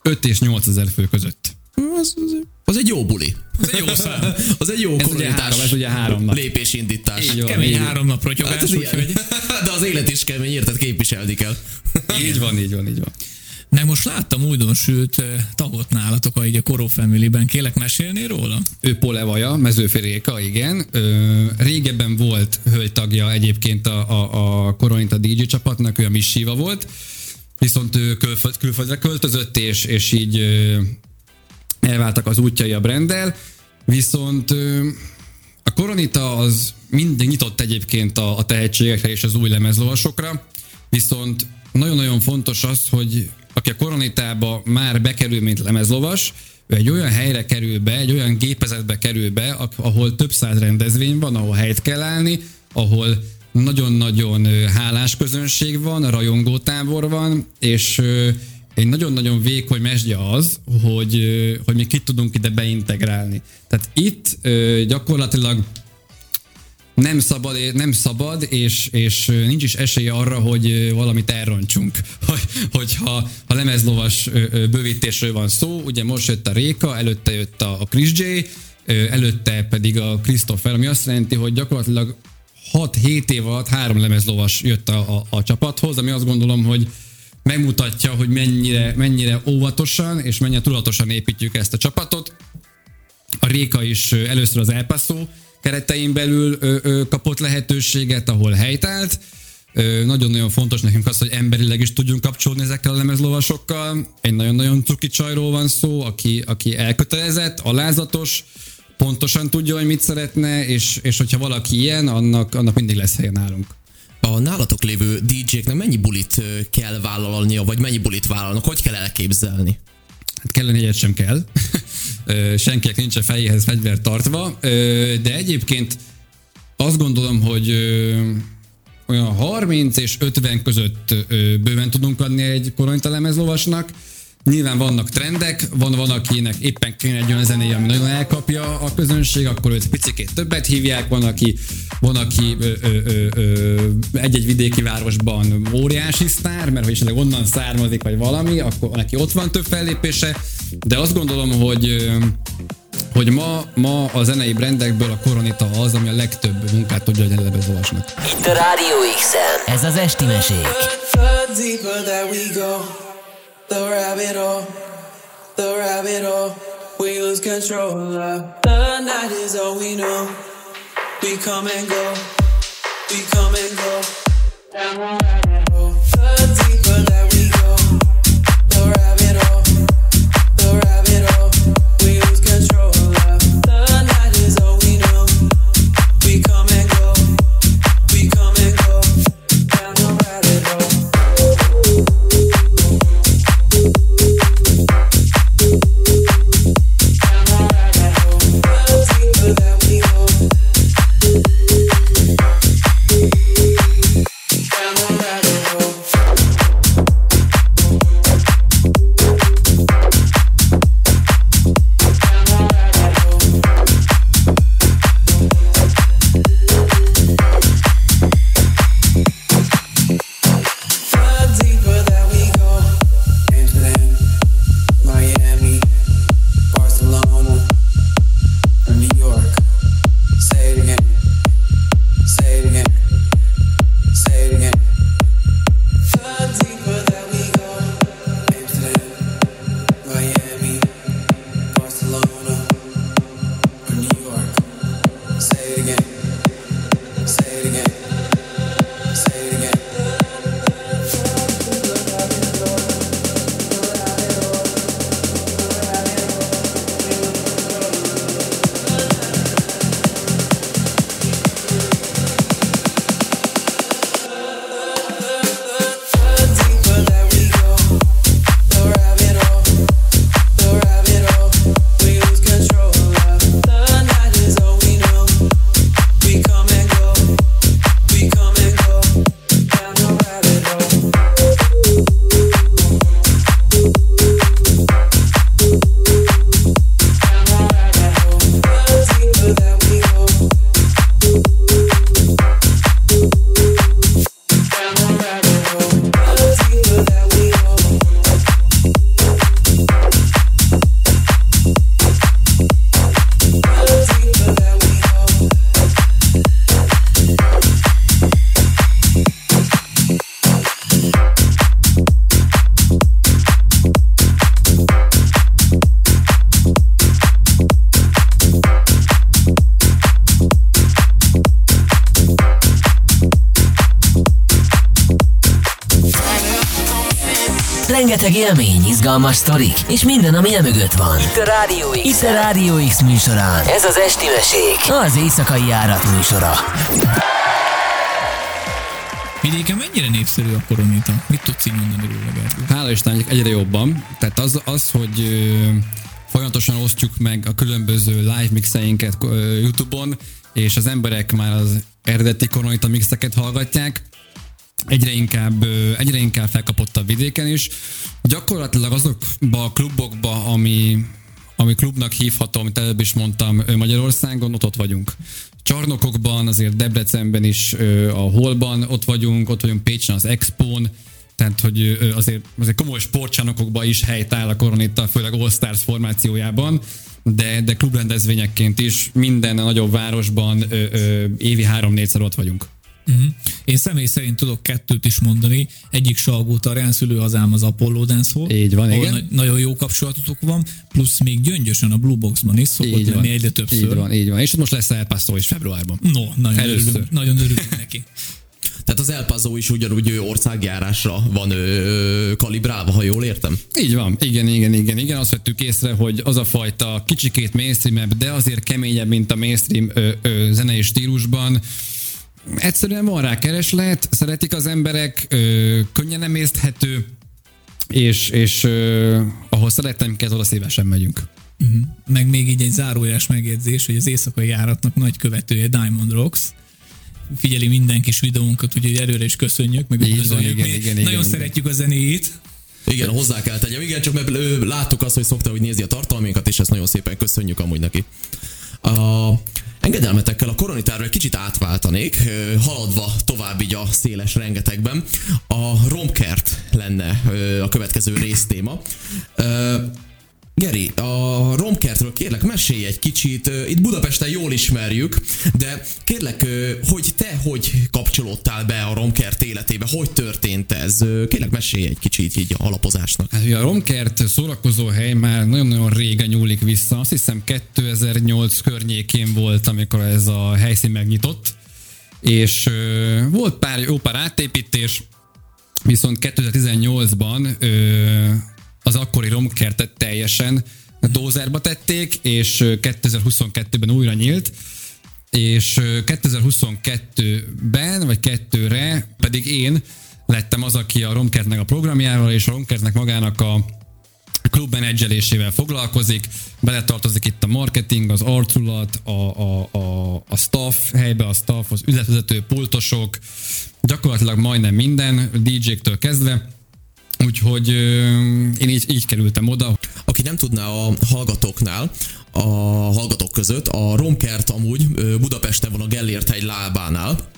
5 és 8 ezer fő között. Az, az, az egy jó buli. Az egy jó szám. az egy jó ez ugye három, ez ugye három nap. Lépésindítás. Így van, kemény így három nap rotyogás, hát úgyhogy... De az élet is kemény, érted, képviselni kell. így van, így van, így van. Meg most láttam újdonsült tagot nálatok a, a Koro Family-ben. Kélek mesélni róla? Ő Polevaja, Mezőféréka, igen. Ö, régebben volt hölgytagja egyébként a, a, a Koronita DJ csapatnak, ő a Missiva volt, viszont ő külföld, külföldre költözött, és, és így elváltak az útjai a brendel, viszont a Koronita az mindig nyitott egyébként a, a tehetségekre és az új lemezlovasokra, viszont nagyon-nagyon fontos az, hogy aki a Koronitába már bekerül, mint lemezlovas, ő egy olyan helyre kerül be, egy olyan gépezetbe kerül be, ahol több száz rendezvény van, ahol helyt kell állni, ahol nagyon-nagyon hálás közönség van, rajongótábor van, és egy nagyon-nagyon vékony mesdje az, hogy, hogy mi kit tudunk ide beintegrálni. Tehát itt gyakorlatilag nem szabad, nem szabad és, és nincs is esélye arra, hogy valamit elrontsunk. Hogy, hogyha ha lemezlovas bővítésről van szó, ugye most jött a Réka, előtte jött a Chris J, előtte pedig a Christopher, ami azt jelenti, hogy gyakorlatilag 6-7 év alatt három lemezlovas jött a, a, a csapathoz, ami azt gondolom, hogy megmutatja, hogy mennyire, mennyire óvatosan és mennyire tudatosan építjük ezt a csapatot. A Réka is először az elpasszó keretein belül ö, ö, kapott lehetőséget, ahol helytált, Nagyon-nagyon fontos nekünk az, hogy emberileg is tudjunk kapcsolódni ezekkel a lemezlovasokkal. Egy nagyon-nagyon cuki csajról van szó, aki, aki elkötelezett, alázatos, pontosan tudja, hogy mit szeretne, és, és hogyha valaki ilyen, annak, annak mindig lesz helye nálunk. A nálatok lévő DJ-knek mennyi bulit kell vállalnia, vagy mennyi bulit vállalnak? Hogy kell elképzelni? Hát kellene egyet sem kell. Senkinek nincs a fejéhez fegyver tartva, de egyébként azt gondolom, hogy olyan 30 és 50 között bőven tudunk adni egy koronyta lemezlovasnak. Nyilván vannak trendek, van van, akinek éppen kéne egy olyan zenéje, ami nagyon elkapja a közönség, akkor őt picikét többet hívják, van, aki, van, aki egy-egy vidéki városban óriási sztár, mert hogy esetleg onnan származik, vagy valami, akkor neki ott van több fellépése, de azt gondolom, hogy hogy ma, ma a zenei brandekből a Koronita az, ami a legtöbb munkát tudja a olvasnak. Itt a Rádió x ez az Esti Mesék. The rabbit hole, the rabbit hole, we lose control of. The night is all we know. We come and go, we come and go. again. Élmény, izgalmas sztorik, és minden, ami mögött van. Itt a Rádió X. Itt a Rádió X műsorán. Ez az Esti Mesék, az éjszakai járat műsora. Vidéken mennyire népszerű a koronita? Mit tudsz így mondani róla, Gergő? Hála Istennek egyre jobban. Tehát az, az hogy folyamatosan osztjuk meg a különböző live mixeinket YouTube-on, és az emberek már az eredeti koronita mixeket hallgatják, egyre inkább, egyre inkább felkapott a vidéken is. Gyakorlatilag azokba a klubokba, ami, ami klubnak hívható, amit előbb is mondtam Magyarországon, ott, ott vagyunk. Csarnokokban, azért Debrecenben is, a Holban ott vagyunk, ott vagyunk Pécsen az Expón, tehát hogy azért, azért komoly sportcsarnokokban is helyt áll a Koronita, főleg All Stars formációjában, de, de klubrendezvényekként is minden nagyobb városban ö, ö, évi három-négyszer ott vagyunk. Uh-huh. Én személy szerint tudok kettőt is mondani. Egyik Salgóta Rán hazám az Apollo Dance Hall. Így van, igen. Na- nagyon jó kapcsolatotok van, plusz még gyöngyösen a Blue Boxban is szokott így lenni egyre többször. Így van, így van. És most lesz El Paso is februárban. No, nagyon Először. örülünk, nagyon örülünk neki. Tehát az El is ugyanúgy országjárásra van ö, kalibrálva, ha jól értem? Így van, igen, igen, igen, igen. Azt vettük észre, hogy az a fajta kicsikét mainstream de azért keményebb, mint a mainstream ö, ö, zenei stílusban, egyszerűen van rá kereslet, szeretik az emberek, ö, könnyen emészthető, és, és ö, ahol szeretem, kell, oda szívesen megyünk. Uh-huh. Meg még így egy zárójeles megjegyzés, hogy az éjszakai járatnak nagy követője Diamond Rocks, figyeli minden kis videónkat, úgyhogy előre is köszönjük, meg van, igen, igen, igen, Nagyon igen, szeretjük a zenéjét. Igen, hozzá kell tegyem. Igen, csak mert láttuk azt, hogy szokta, hogy nézi a tartalminkat, és ezt nagyon szépen köszönjük amúgy neki. A engedelmetekkel a koronitárról egy kicsit átváltanék, haladva tovább így a széles rengetegben. A romkert lenne a következő résztéma. Geri, a romkertről kérlek, mesélj egy kicsit. Itt Budapesten jól ismerjük, de kérlek, hogy te hogy kapcsolódtál be a romkert életébe? Hogy történt ez? Kérlek, mesélj egy kicsit így alapozásnak. Hát, a romkert szórakozó hely már nagyon-nagyon régen nyúlik vissza. Azt hiszem 2008 környékén volt, amikor ez a helyszín megnyitott, és volt pár jó pár átépítés, viszont 2018-ban az akkori romkertet teljesen dózerba tették, és 2022-ben újra nyílt, és 2022-ben, vagy 2-re pedig én lettem az, aki a Romkertnek a programjával és a Romkertnek magának a klub menedzselésével foglalkozik, beletartozik itt a marketing, az arculat, a, a, a, a staff, helybe a staff, az üzletvezető, pultosok, gyakorlatilag majdnem minden, DJ-któl kezdve, Úgyhogy én így, így kerültem oda. Aki nem tudná a hallgatóknál, a hallgatók között, a Romkert amúgy Budapesten van a Gellért hegy lábánál,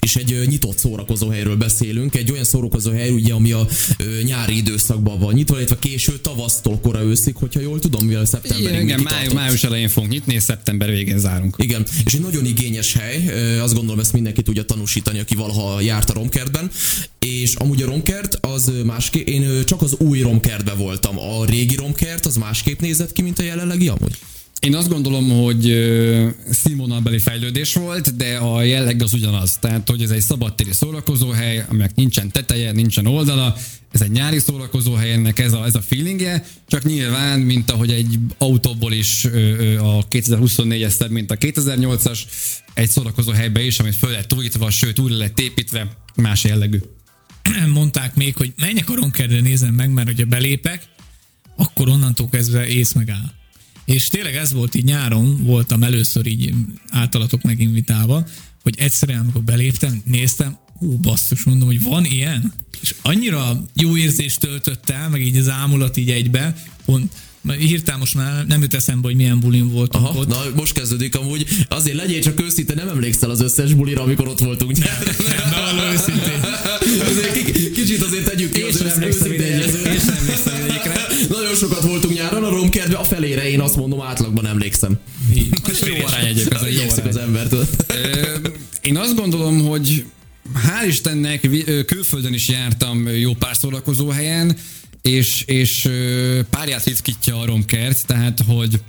és egy nyitott szórakozóhelyről beszélünk, egy olyan szórakozóhely, ugye, ami a ö, nyári időszakban van nyitva, illetve késő tavasztól kora őszig, hogyha jól tudom, mivel szeptemberig Igen, máj, május elején fogunk nyitni, és szeptember végén zárunk. Igen, és egy nagyon igényes hely, azt gondolom ezt mindenki tudja tanúsítani, aki valaha járt a romkertben, és amúgy a romkert az másképp, én csak az új romkertben voltam, a régi romkert az másképp nézett ki, mint a jelenlegi amúgy. Én azt gondolom, hogy színvonalbeli fejlődés volt, de a jelleg az ugyanaz. Tehát, hogy ez egy szabadtéri szórakozóhely, aminek nincsen teteje, nincsen oldala, ez egy nyári szórakozóhely, ennek ez a, ez a feelingje, csak nyilván, mint ahogy egy autóból is a 2024-es szebb, mint a 2008-as, egy szórakozóhelybe is, amit föl lett újítva, sőt újra lett építve, más jellegű. Mondták még, hogy menjek a ronkerre, nézem meg, mert hogyha belépek, akkor onnantól kezdve ész megáll. És tényleg ez volt így nyáron, voltam először így általatok meginvitálva, hogy egyszerűen amikor beléptem, néztem, hú basszus, mondom, hogy van ilyen? És annyira jó érzést töltött el, meg így az ámulat így egybe, pont Hirtelen most már nem jut eszembe, hogy milyen bulin volt Aha, ott. Na, most kezdődik amúgy. Azért legyél csak őszinte, nem emlékszel az összes bulira, amikor ott voltunk. Nem, nem, nem őszintén. azért kicsit sokat voltunk nyáron a romkedve, a felére én azt mondom, átlagban emlékszem. Jó arány egyébként, az, az embertől. Én azt gondolom, hogy hál' Istennek külföldön is jártam jó pár szórakozó helyen, és, és párját ritkítja a romkert, tehát hogy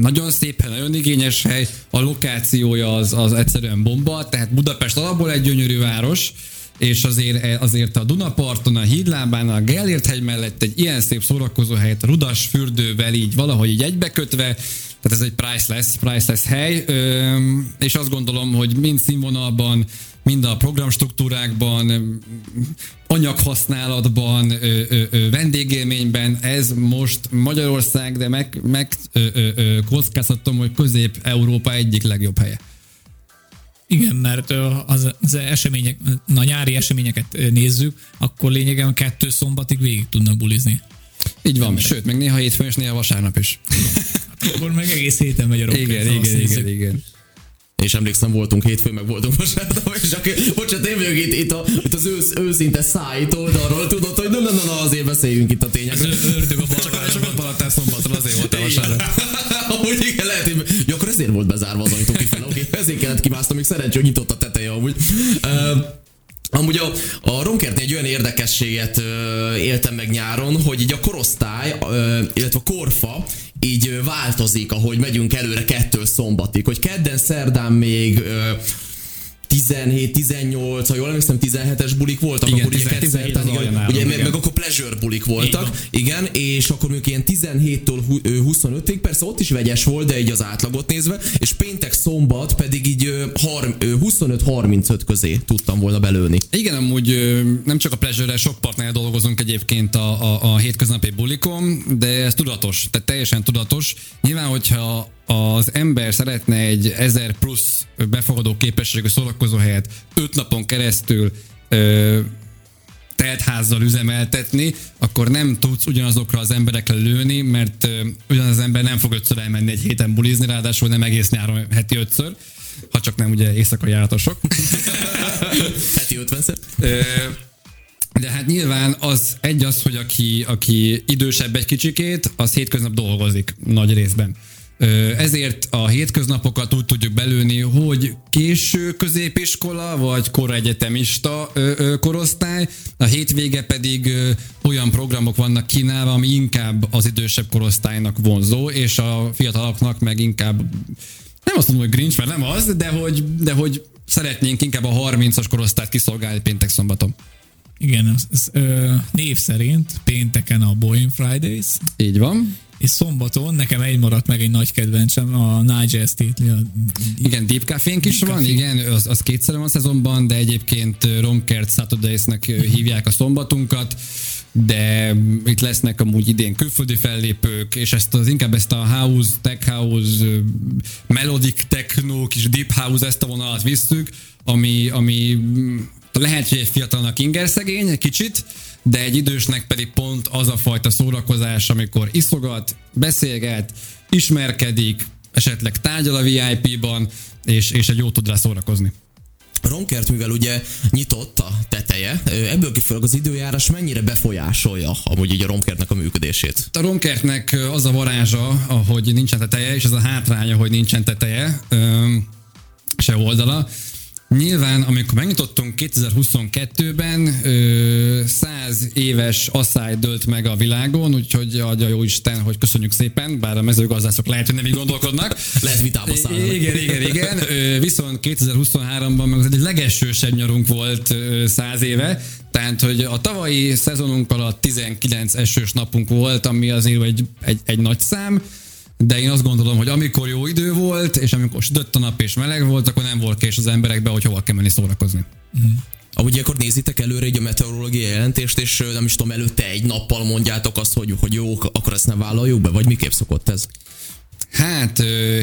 nagyon szép, nagyon igényes hely, a lokációja az, az egyszerűen bomba, tehát Budapest alapból egy gyönyörű város, és azért, azért a Dunaparton, a Hídlábán, a Gellért hegy mellett egy ilyen szép szórakozó helyet, a Rudas fürdővel így valahogy így egybekötve, tehát ez egy priceless, priceless hely, és azt gondolom, hogy mind színvonalban, mind a programstruktúrákban, anyaghasználatban, vendégélményben, ez most Magyarország, de meg, meg kockáztatom, hogy Közép-Európa egyik legjobb helye. Igen, mert az, az események, a nyári eseményeket nézzük, akkor lényegében kettő szombatig végig tudnak bulizni. Így van, sőt, meg néha hétfőn és néha vasárnap is. Hát akkor meg egész héten megy a rocker, Igen, igen, igen, igen. És emlékszem, voltunk hétfőn, meg voltunk vasárnap, és akkor, bocsánat, én vagyok itt, itt, a, itt az ősz, őszinte szájt oldalról, tudod, hogy na, na, na, na, azért beszéljünk itt a tényekről. Az ördög a balra. Sokat maradtál szombatról, azért volt a vasárnap. amúgy igen, lehet, hogy ezért volt bezárva az ajtó kifele, oké, ezért kellett kimásztam, még szerencsé, hogy nyitott a teteje amúgy. Uh, Amúgy a, a Romkertnél egy olyan érdekességet ö, éltem meg nyáron, hogy így a korosztály, ö, illetve a korfa így változik, ahogy megyünk előre kettő szombatig, hogy kedden, szerdán még ö, 17-18, ha jól emlékszem, 17-es bulik voltak, igen, akkor 17, 17 az igen, ugye, meg, meg, akkor pleasure bulik voltak, igen, és akkor mondjuk ilyen 17-től 25-ig, persze ott is vegyes volt, de így az átlagot nézve, és péntek szombat pedig így 25-35 közé tudtam volna belőni. Igen, amúgy nem csak a pleasure sok partner dolgozunk egyébként a, a, a hétköznapi bulikon, de ez tudatos, tehát teljesen tudatos. Nyilván, hogyha az ember szeretne egy 1000 plusz befogadó képességű szórakozó helyet 5 napon keresztül ö, teltházzal üzemeltetni, akkor nem tudsz ugyanazokra az emberekre lőni, mert ö, ugyanaz az ember nem fog ötször elmenni egy héten bulizni, ráadásul nem egész nyáron heti ötször, ha csak nem ugye éjszaka járatosok. heti ötvenszer. De hát nyilván az egy az, hogy aki, aki idősebb egy kicsikét, az hétköznap dolgozik nagy részben. Ezért a hétköznapokat úgy tudjuk belőni, hogy késő középiskola, vagy koregyetemista korosztály, a hétvége pedig olyan programok vannak kínálva, ami inkább az idősebb korosztálynak vonzó, és a fiataloknak meg inkább nem azt mondom, hogy Grinch, mert nem az, de hogy, de hogy szeretnénk inkább a 30-as korosztályt kiszolgálni péntek szombaton. Igen, ez, ez ö, név szerint pénteken a Boeing Fridays. Így van. És szombaton nekem egy maradt meg egy nagy kedvencem, a Nigel Stately. A... Igen, Deep café is Deep van, Café. igen, az, az kétszer van a szezonban, de egyébként Ronkert Saturdays-nek hívják a szombatunkat de itt lesznek amúgy idén külföldi fellépők, és ezt az inkább ezt a house, tech house, melodic techno, kis deep house, ezt a vonalat visszük, ami, ami lehet, hogy egy fiatalnak ingerszegény, egy kicsit, de egy idősnek pedig pont az a fajta szórakozás, amikor iszogat, beszélget, ismerkedik, esetleg tárgyal a VIP-ban, és, és egy jó tud rá szórakozni. Ronkert, mivel ugye nyitott a teteje, ebből kifolyólag az időjárás mennyire befolyásolja amúgy így a Romkertnek a működését? A Romkertnek az a varázsa, hogy nincsen teteje, és az a hátránya, hogy nincsen teteje, se oldala, Nyilván, amikor megnyitottunk 2022-ben, 100 éves asszály dölt meg a világon, úgyhogy adja jó Isten, hogy köszönjük szépen, bár a mezőgazdászok lehet, hogy nem így gondolkodnak. lehet vitába szállni. Igen, igen, igen. Viszont 2023-ban meg az egy legesősebb nyarunk volt 100 éve, tehát, hogy a tavalyi szezonunk alatt 19 esős napunk volt, ami azért egy, egy, egy nagy szám, de én azt gondolom, hogy amikor jó idő volt, és amikor sütött a nap és meleg volt, akkor nem volt kés az emberekbe, hogy hova kell menni szórakozni. Mm. Amúgy akkor nézitek előre egy a meteorológiai jelentést, és nem is tudom, előtte egy nappal mondjátok azt, hogy, hogy jó, akkor ezt ne vállaljuk be, vagy miképp szokott ez? Hát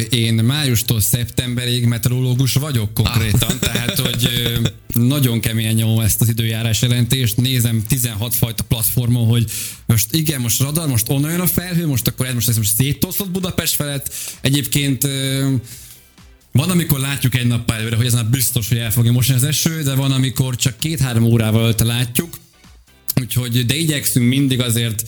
én májustól szeptemberig meteorológus vagyok konkrétan, ah. tehát hogy nagyon keményen nyomom ezt az időjárás jelentést, nézem 16 fajta platformon, hogy most igen, most radar, most onnan jön a felhő, most akkor ez most, ez most széttosztott Budapest felett. Egyébként van, amikor látjuk egy nap előre, hogy ez már biztos, hogy el fogja mosni az eső, de van, amikor csak két-három órával előtte látjuk, úgyhogy de igyekszünk mindig azért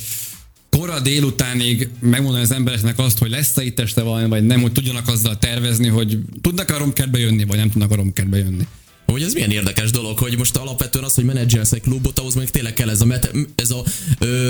kora délutánig megmondani az embereknek azt, hogy lesz-e itt este valami, vagy nem, hogy tudjanak azzal tervezni, hogy tudnak a romkertbe jönni, vagy nem tudnak a romkertbe jönni. Hogy ez milyen érdekes dolog, hogy most alapvetően az, hogy menedzselsz egy klubot, ahhoz még tényleg kell ez a, mete, ez a ö,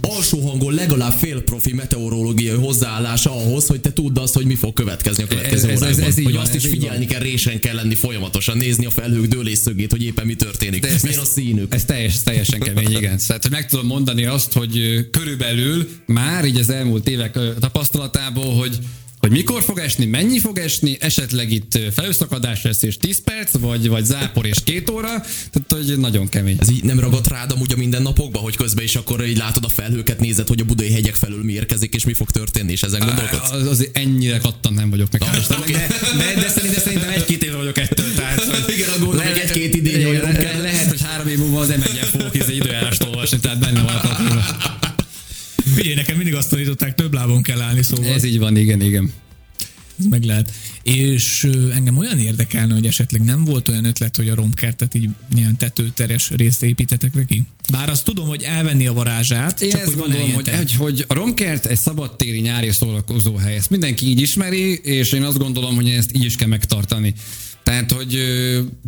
alsó hangon legalább fél profi meteorológiai hozzáállása ahhoz, hogy te tudd azt, hogy mi fog következni a következő ez, órákban. Ez, ez, ez hogy van, azt is figyelni kell, résen kell lenni folyamatosan, nézni a felhők dőlésszögét, hogy éppen mi történik. De ez, Milyen a színük. Ez teljes, teljesen kemény, igen. Tehát, hogy meg tudom mondani azt, hogy körülbelül már így az elmúlt évek tapasztalatából, hogy hogy mikor fog esni, mennyi fog esni, esetleg itt felőszakadás lesz és 10 perc, vagy, vagy zápor és két óra, tehát hogy nagyon kemény. Ez így nem ragadt rád amúgy a mindennapokban, hogy közben is akkor így látod a felhőket, nézed, hogy a budai hegyek felül mi érkezik, és mi fog történni, és ezen gondolkodsz? Az, azért ennyire kattan nem vagyok meg. Ah, okay. de, de, de, szerintem, szerintem egy-két év vagyok ettől. Tehát, hogy Igen, aggódom, hogy egy-két idén le, le, lehet, hogy három év múlva az emegyen fogok izé időjárást olvasni, tehát benne van a Figyelj, nekem mindig azt tanították, több lábon kell állni, szóval. Ez így van, igen, igen. Ez meg lehet. És engem olyan érdekelne, hogy esetleg nem volt olyan ötlet, hogy a romkertet így ilyen tetőteres részt építetek neki. Bár azt tudom, hogy elvenni a varázsát, Én csak hogy gondolom, hogy, hogy, hogy a romkert egy szabadtéri nyári szórakozó hely. Ezt mindenki így ismeri, és én azt gondolom, hogy ezt így is kell megtartani. Tehát, hogy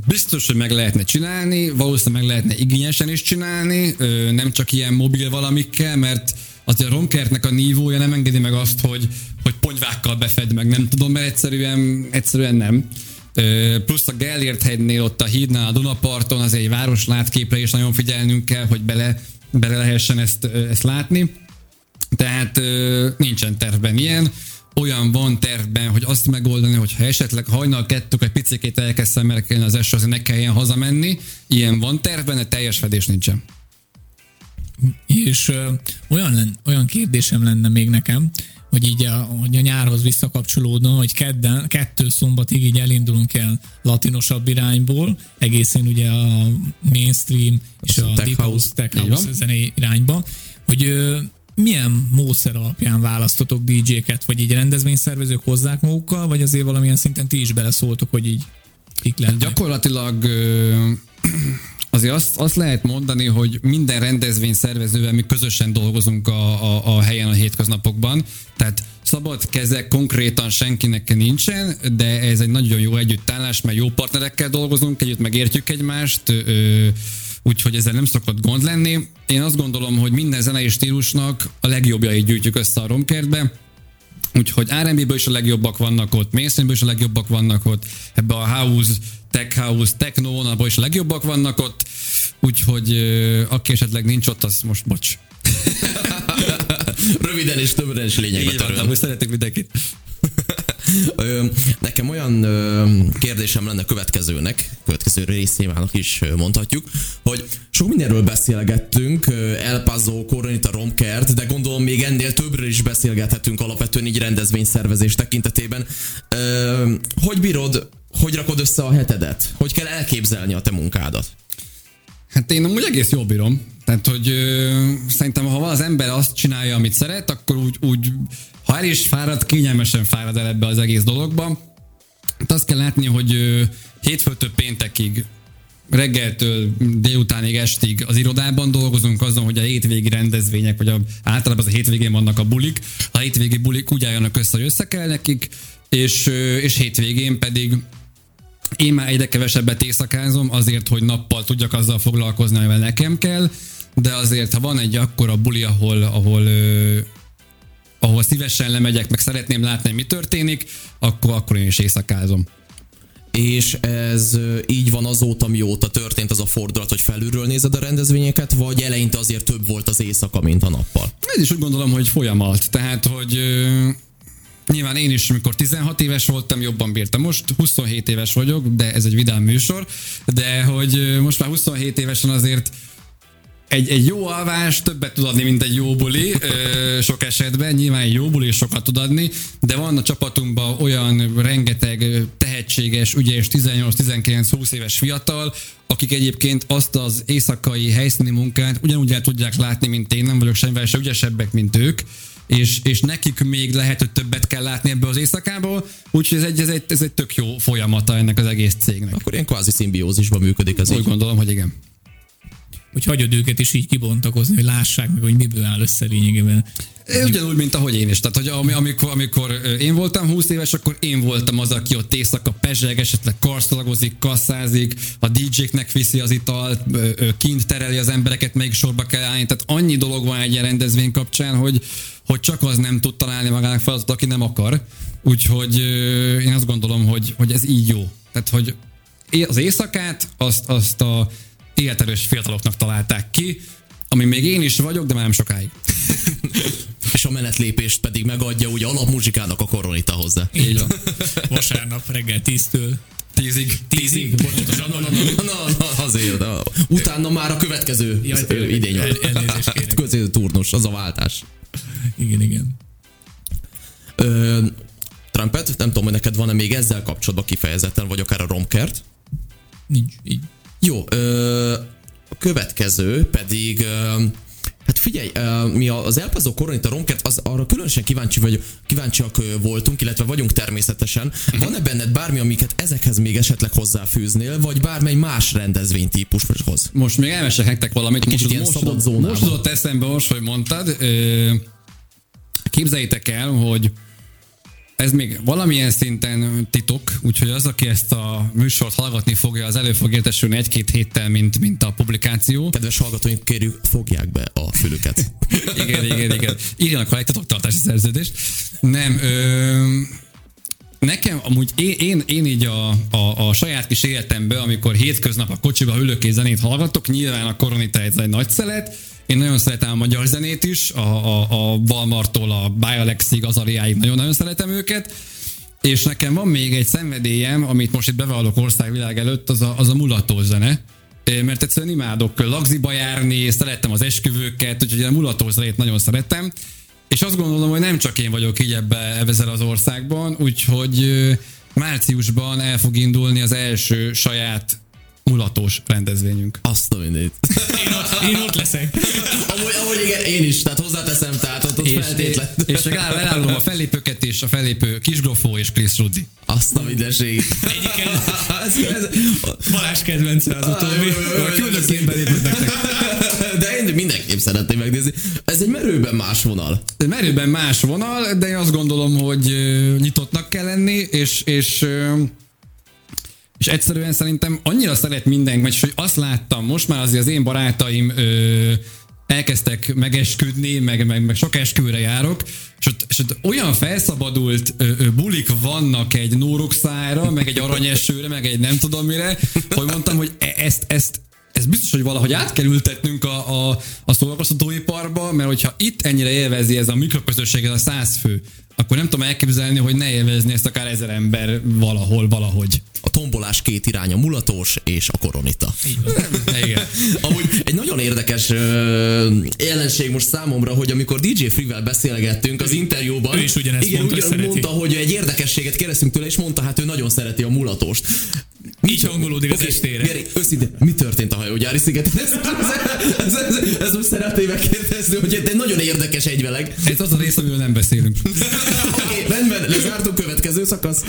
biztos, hogy meg lehetne csinálni, valószínűleg meg lehetne igényesen is csinálni, nem csak ilyen mobil valamikkel, mert azért a romkertnek a nívója nem engedi meg azt, hogy, hogy ponyvákkal befed meg, nem tudom, mert egyszerűen, egyszerűen nem. Plusz a Gellért hegynél, ott a hídnál, a Dunaparton, az egy város látképre is nagyon figyelnünk kell, hogy bele, bele lehessen ezt, ezt látni. Tehát nincsen tervben ilyen olyan van tervben, hogy azt megoldani, hogy ha esetleg hajnal kettők egy picikét elkezd szemmelkelni az eső, azért ne kelljen hazamenni. Ilyen van tervben, de teljes fedés nincsen. És ö, olyan, olyan kérdésem lenne még nekem, hogy így a, hogy a nyárhoz visszakapcsolódna, hogy kedden, kettő szombatig így elindulunk el latinosabb irányból, egészen ugye a mainstream és a, a deep house, tech house zenei irányba, hogy ö, milyen módszer alapján választotok DJ-ket, vagy így rendezvényszervezők hozzák magukkal, vagy azért valamilyen szinten ti is beleszóltok, hogy így kik lehet? Gyakorlatilag azért azt, azt lehet mondani, hogy minden rendezvény szervezővel mi közösen dolgozunk a, a, a helyen a hétköznapokban, tehát szabad kezek konkrétan senkinek nincsen, de ez egy nagyon jó együttállás, mert jó partnerekkel dolgozunk, együtt megértjük egymást, ö, úgyhogy ezzel nem szokott gond lenni. Én azt gondolom, hogy minden zenei stílusnak a legjobbjait gyűjtjük össze a romkertbe, Úgyhogy R&B-ből is a legjobbak vannak ott, mainstream is a legjobbak vannak ott, ebbe a house, tech house, techno vonalban is legjobbak vannak ott, úgyhogy aki esetleg nincs ott, az most bocs. Röviden és többre is lényegbe törően. szeretek mindenkit. Nekem olyan kérdésem lenne következőnek, következő részémának is mondhatjuk, hogy sok mindenről beszélgettünk, El Paso, Coronita Romkert, de gondolom még ennél többről is beszélgethetünk alapvetően így rendezvényszervezés tekintetében. Hogy bírod, hogy rakod össze a hetedet? Hogy kell elképzelni a te munkádat? Hát én amúgy egész jól bírom. Tehát, hogy ö, szerintem, ha az ember azt csinálja, amit szeret, akkor úgy, úgy ha el is fárad, kényelmesen fárad el ebbe az egész dologba. Hát azt kell látni, hogy ö, hétfőtől péntekig reggeltől délutánig estig az irodában dolgozunk azon, hogy a hétvégi rendezvények, vagy a, általában az a hétvégén vannak a bulik, a hétvégi bulik úgy álljanak össze, hogy össze kell nekik, és, és hétvégén pedig én már egyre kevesebbet éjszakázom, azért, hogy nappal tudjak azzal foglalkozni, amivel nekem kell, de azért, ha van egy akkora buli, ahol, ahol ahol szívesen lemegyek, meg szeretném látni, mi történik, akkor, akkor én is éjszakázom. És ez így van azóta, mióta történt az a fordulat, hogy felülről nézed a rendezvényeket, vagy eleinte azért több volt az éjszaka, mint a nappal? Ez is úgy gondolom, hogy folyamat. Tehát, hogy Nyilván én is, amikor 16 éves voltam, jobban bírtam. Most 27 éves vagyok, de ez egy vidám műsor, de hogy most már 27 évesen azért egy, egy jó alvás többet tud adni, mint egy jó buli, sok esetben. Nyilván egy jó buli sokat tud adni, de van a csapatunkban olyan rengeteg tehetséges, ügyes 18-19-20 éves fiatal, akik egyébként azt az éjszakai helyszíni munkát ugyanúgy el tudják látni, mint én, nem vagyok semmivel se ügyesebbek, mint ők, és, és nekik még lehet, hogy többet kell látni ebből az éjszakából, úgyhogy ez egy, ez, egy, ez egy tök jó folyamata ennek az egész cégnek. Akkor ilyen kvázi szimbiózisban működik ez Úgy így. gondolom, hogy igen hogy hagyod őket is így kibontakozni, hogy lássák meg, hogy miből áll össze lényegében. Ugyanúgy, mint ahogy én is. Tehát, hogy amikor, amikor én voltam 20 éves, akkor én voltam az, aki ott éjszaka pezseg, esetleg karszalagozik, kasszázik, a DJ-knek viszi az italt, kint tereli az embereket, még sorba kell állni. Tehát annyi dolog van egy rendezvény kapcsán, hogy, hogy csak az nem tud találni magának feladatot, aki nem akar. Úgyhogy én azt gondolom, hogy, hogy ez így jó. Tehát, hogy az éjszakát, azt, azt a életerős fiataloknak találták ki, ami még én is vagyok, de már nem sokáig. És a menetlépést pedig megadja ugye alapmuzsikának a koronita hozzá. Így van. Vasárnap reggel 10-től. Tízig. Tízig? Pontosan. Na, na, na, na, na, azért. Na. Utána már a következő idény van. El, elnézést kérek. Következő turnus, az a váltás. Igen, igen. Ö, Trumpet, nem tudom, hogy neked van-e még ezzel kapcsolatban kifejezetten, vagy akár a romkert? Nincs, így. Jó, ö, a következő pedig... Ö, Hát figyelj, mi az elpazó koronita romkert, az arra különösen kíváncsi vagy, kíváncsiak voltunk, illetve vagyunk természetesen. Mhm. Van-e benned bármi, amiket ezekhez még esetleg hozzáfűznél, vagy bármely más rendezvénytípushoz? Most még elmesek nektek valamit. Egy kicsit most, ilyen most, most jutott eszembe most, hogy mondtad. Képzeljétek el, hogy ez még valamilyen szinten titok, úgyhogy az, aki ezt a műsort hallgatni fogja, az elő fog értesülni egy-két héttel, mint, mint a publikáció. Kedves hallgatóink, kérjük, fogják be a fülüket. igen, igen, igen. Írjanak alá egy titoktartási szerződést. Nem, ö, nekem amúgy én, én, én így a, a, a saját kis életemben, amikor hétköznap a kocsiba ülök és zenét hallgatok, nyilván a Koronita egy nagy szelet, én nagyon szeretem a magyar zenét is, a, a, a Balmartól a Bialexig, az Ariáig nagyon-nagyon szeretem őket, és nekem van még egy szenvedélyem, amit most itt bevallok országvilág előtt, az a, az a mulató zene mert egyszerűen imádok lagziba járni, szerettem az esküvőket, úgyhogy a mulató zenét nagyon szerettem. És azt gondolom, hogy nem csak én vagyok így ebbe, ezzel az országban, úgyhogy márciusban el fog indulni az első saját mulatós rendezvényünk. Azt a mindét. Én, ott, én ott leszek. amúgy, amúgy igen, én is, tehát hozzáteszem, tehát ott, ott és, feltétlen. És meg elállom a fellépőket és a fellépő Kisgrofó és Chris Rudzi. Azt a mindenség. Balázs kedvence az utóbbi. Küldök én belépőt nektek. De én mindenképp szeretném megnézni. Ez egy merőben más vonal. Merőben más vonal, de én azt gondolom, hogy nyitottnak kell lenni, és, és és egyszerűen szerintem annyira szeret mindenki, vagy hogy azt láttam, most már azért az én barátaim ö, elkezdtek megesküdni, meg, meg, meg sok esküvőre járok, és ott, és ott olyan felszabadult ö, ö, bulik vannak egy nóroxára, meg egy aranyesőre, meg egy nem tudom mire, hogy mondtam, hogy e, ezt, ezt, ez biztos, hogy valahogy át kell ültetnünk a, a, a szórakoztatóiparba, mert hogyha itt ennyire élvezi ez a mikroközösség, ez a száz fő, akkor nem tudom elképzelni, hogy ne élvezni ezt akár ezer ember valahol, valahogy. A tombolás két iránya, mulatos és a koronita. Igen. Amúgy egy nagyon érdekes uh, jelenség most számomra, hogy amikor DJ Free-vel beszélgettünk az interjúban, ő is ugyanezt igen, mondta, ugyan hogy mondta, hogy egy érdekességet kérdeztünk tőle, és mondta, hát ő nagyon szereti a mulatost. Így hangolódik az estére. Geri, őszintén, mi történt a hajógyári szigeten? Ez, ez, ez, ez, ez most szeretném megkérdezni, hogy egy nagyon érdekes egyveleg. Ez az a rész, amiről nem beszélünk. Oké, okay, rendben, lezártunk következő szakasz.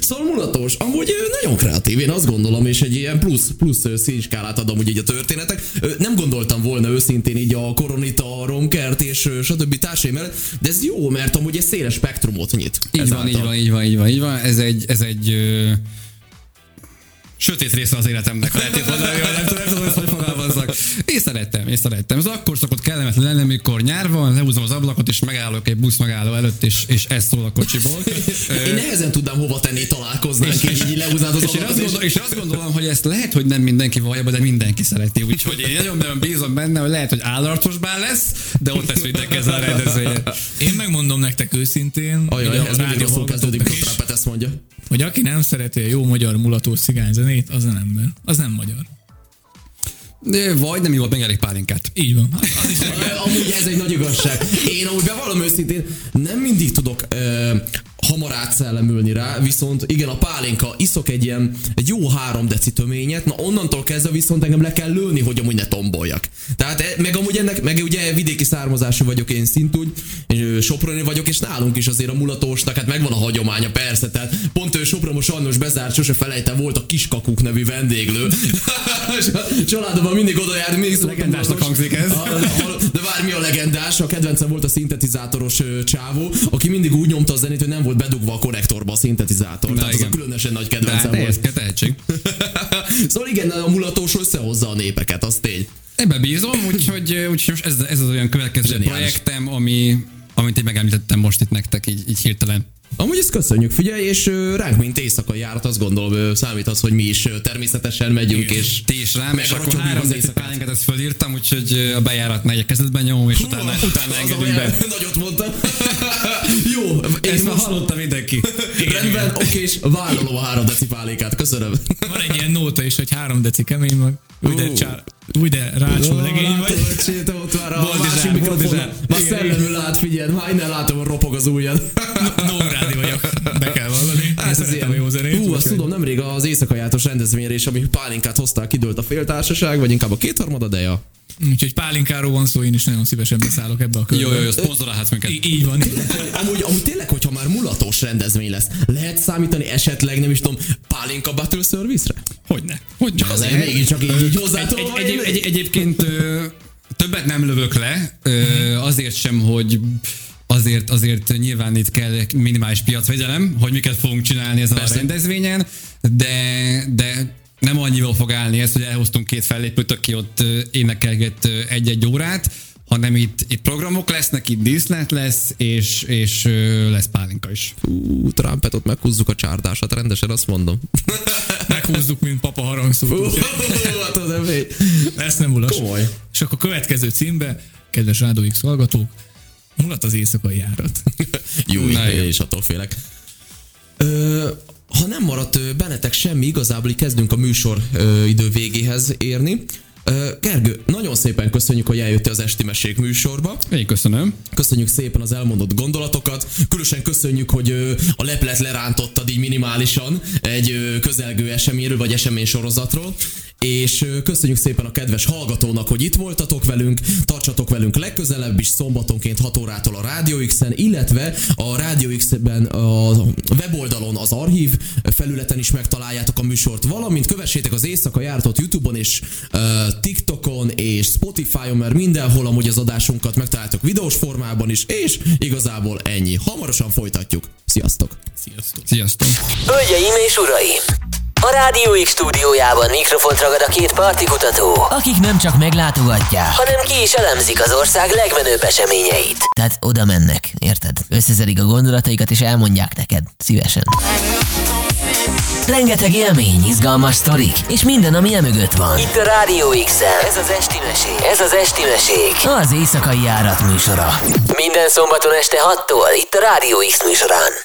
Szóval mulatos, amúgy nagyon kreatív, én azt gondolom, és egy ilyen plusz, plusz színskálát adom úgy így a történetek. Nem gondoltam volna őszintén így a Koronita, a Ronkert és stb. társai mellett, de ez jó, mert amúgy egy széles spektrumot nyit. Így van, így van, így van, így van, így van. Ez egy, ez egy ö sötét része az életemnek, lehet mondani, hogy nem tudom, nem tudom, hogy fogalmazzak. Én szerettem. Ez akkor szokott kellemetlen lenni, amikor nyár van, lehúzom az ablakot, és megállok egy busz megálló előtt, és, és ez szól a kocsiból. Én nehezen tudnám hova tenni, találkoznánk, és, így lehúznád az és, ablakot. Én azt gondolom, és azt gondolom, hogy ezt lehet, hogy nem mindenki vallja, de mindenki szereti. Úgyhogy én nagyon, nagyon bízom benne, hogy lehet, hogy állartos bár lesz, de ott lesz mindenki ez a rendezvényen. Én megmondom nektek őszintén, Ajaj, ez mindig rosszul kezdődik, hogy a Trapet ezt mondja. Hogy aki nem szereti a jó magyar mulató cigányzenét, az nem ember. Az nem magyar. Vagy nem volt meg elég pálinkát. Így van. Az is amúgy ez egy nagy igazság. Én amúgy bevallom őszintén, nem mindig tudok ö, hamar átszellemülni rá, viszont igen, a pálinka, iszok egy ilyen egy jó három deci töményet, na onnantól kezdve viszont engem le kell lőni, hogy amúgy ne tomboljak. Tehát e, meg amúgy ennek, meg ugye vidéki származású vagyok én szintúgy, és Soproni vagyok, és nálunk is azért a mulatósnak, hát megvan a hagyománya, persze, tehát pont ő Sopron sajnos bezárt, sose felejtem, volt a Kiskakuk nevű vendéglő. családomban mindig oda jár, még Legendásnak hangzik ez. De várj, mi a legendás? A kedvencem volt a szintetizátoros csávó, aki mindig úgy nyomta a zenét, hogy nem volt bedugva a konnektorba a szintetizátor. Na, Tehát igen. az a különösen nagy kedvencem De, volt. Ez tehetség. szóval igen, a mulatós összehozza a népeket, az tény. Ebben bízom, úgyhogy, úgyhogy ez, ez az olyan következő Zseniális. projektem, ami, amit én megemlítettem most itt nektek így, így hirtelen. Amúgy ezt köszönjük, figyelj, és ránk, mint éjszakai járat, azt gondolom, számít az, hogy mi is természetesen megyünk, és Ti is rám, és akkor három pálinkát ezt fölírtam, úgyhogy a bejáratnál egy kezdetben nyomom, és utána, utána Az engedünk be. Nagyot mondtam. Jó, én Ezt már most hallotta mindenki. rendben, oké, és vállalom a három deci pálinkát, köszönöm. Van egy ilyen nóta is, hogy három deci kemény mag. Úgy de, Ú. úgy de rácsó legény vagy. Látod, ott már a Boldizsák, másik. Már Igen, szellemül lát, figyeld, már innen látom, hogy ropog az ujjad. Nógrádi vagyok, be kell vallani. Hát ez ilyen. jó zenét. Hú, azt tudom, nemrég az éjszakajátos rendezvényre is, ami pálinkát hozták, kidőlt a féltársaság, vagy inkább a kétharmada, de ja. Úgyhogy pálinkáról van szó, én is nagyon szívesen beszállok ebbe a körbe. Jó, jó, jó, szponzorálhatsz minket. Í- így van. Amúgy, amúgy tényleg, hogyha már mulatos rendezvény lesz, lehet számítani esetleg, nem is tudom, pálinka battle service-re? Hogyne. Hogyne. Azért mégiscsak így, így egy, egy, egy, egy, egyébként ö, többet nem lövök le, ö, azért sem, hogy azért, azért nyilván itt kell minimális piacvegyelem, hogy miket fogunk csinálni ezen Persze. a rendezvényen, de, de nem annyival fog állni ez, hogy elhoztunk két fellépőt, aki ott énekelget egy-egy órát, hanem itt, itt programok lesznek, itt díszlet lesz, és, és lesz pálinka is. Fú, Trumpetot meghúzzuk a csárdásat, rendesen azt mondom. Meghúzzuk, mint papa harangszó. Hát Ezt nem ulas. Komoly. És akkor a következő címbe, kedves Rádó X hallgatók, mulat az éjszakai járat. Jó, Na, és attól félek. Ö, ha nem maradt bennetek semmi, igazából így kezdünk a műsor idő végéhez érni. Gergő, nagyon szépen köszönjük, hogy eljöttél az Esti Mesék műsorba. Én köszönöm. Köszönjük szépen az elmondott gondolatokat. Különösen köszönjük, hogy a leplet lerántottad így minimálisan egy közelgő eseményről vagy esemény sorozatról és köszönjük szépen a kedves hallgatónak, hogy itt voltatok velünk, tartsatok velünk legközelebb is szombatonként 6 órától a Rádió X-en, illetve a Rádió X-ben a weboldalon, az archív felületen is megtaláljátok a műsort, valamint kövessétek az Éjszaka Jártot Youtube-on és uh, TikTokon és Spotify-on, mert mindenhol amúgy az adásunkat megtaláltok videós formában is, és igazából ennyi. Hamarosan folytatjuk. Sziasztok! Sziasztok! Sziasztok! Hölgyeim és uraim! A Rádió X stúdiójában mikrofont ragad a két partikutató, akik nem csak meglátogatják, hanem ki is elemzik az ország legmenőbb eseményeit. Tehát oda mennek, érted? Összezedik a gondolataikat és elmondják neked, szívesen. Rengeteg élmény, izgalmas sztorik, és minden, ami emögött van. Itt a Rádió x Ez az Esti Mesék. Ez az Esti Mesék. Az éjszakai járat műsora. Minden szombaton este 6-tól itt a Rádió X műsorán.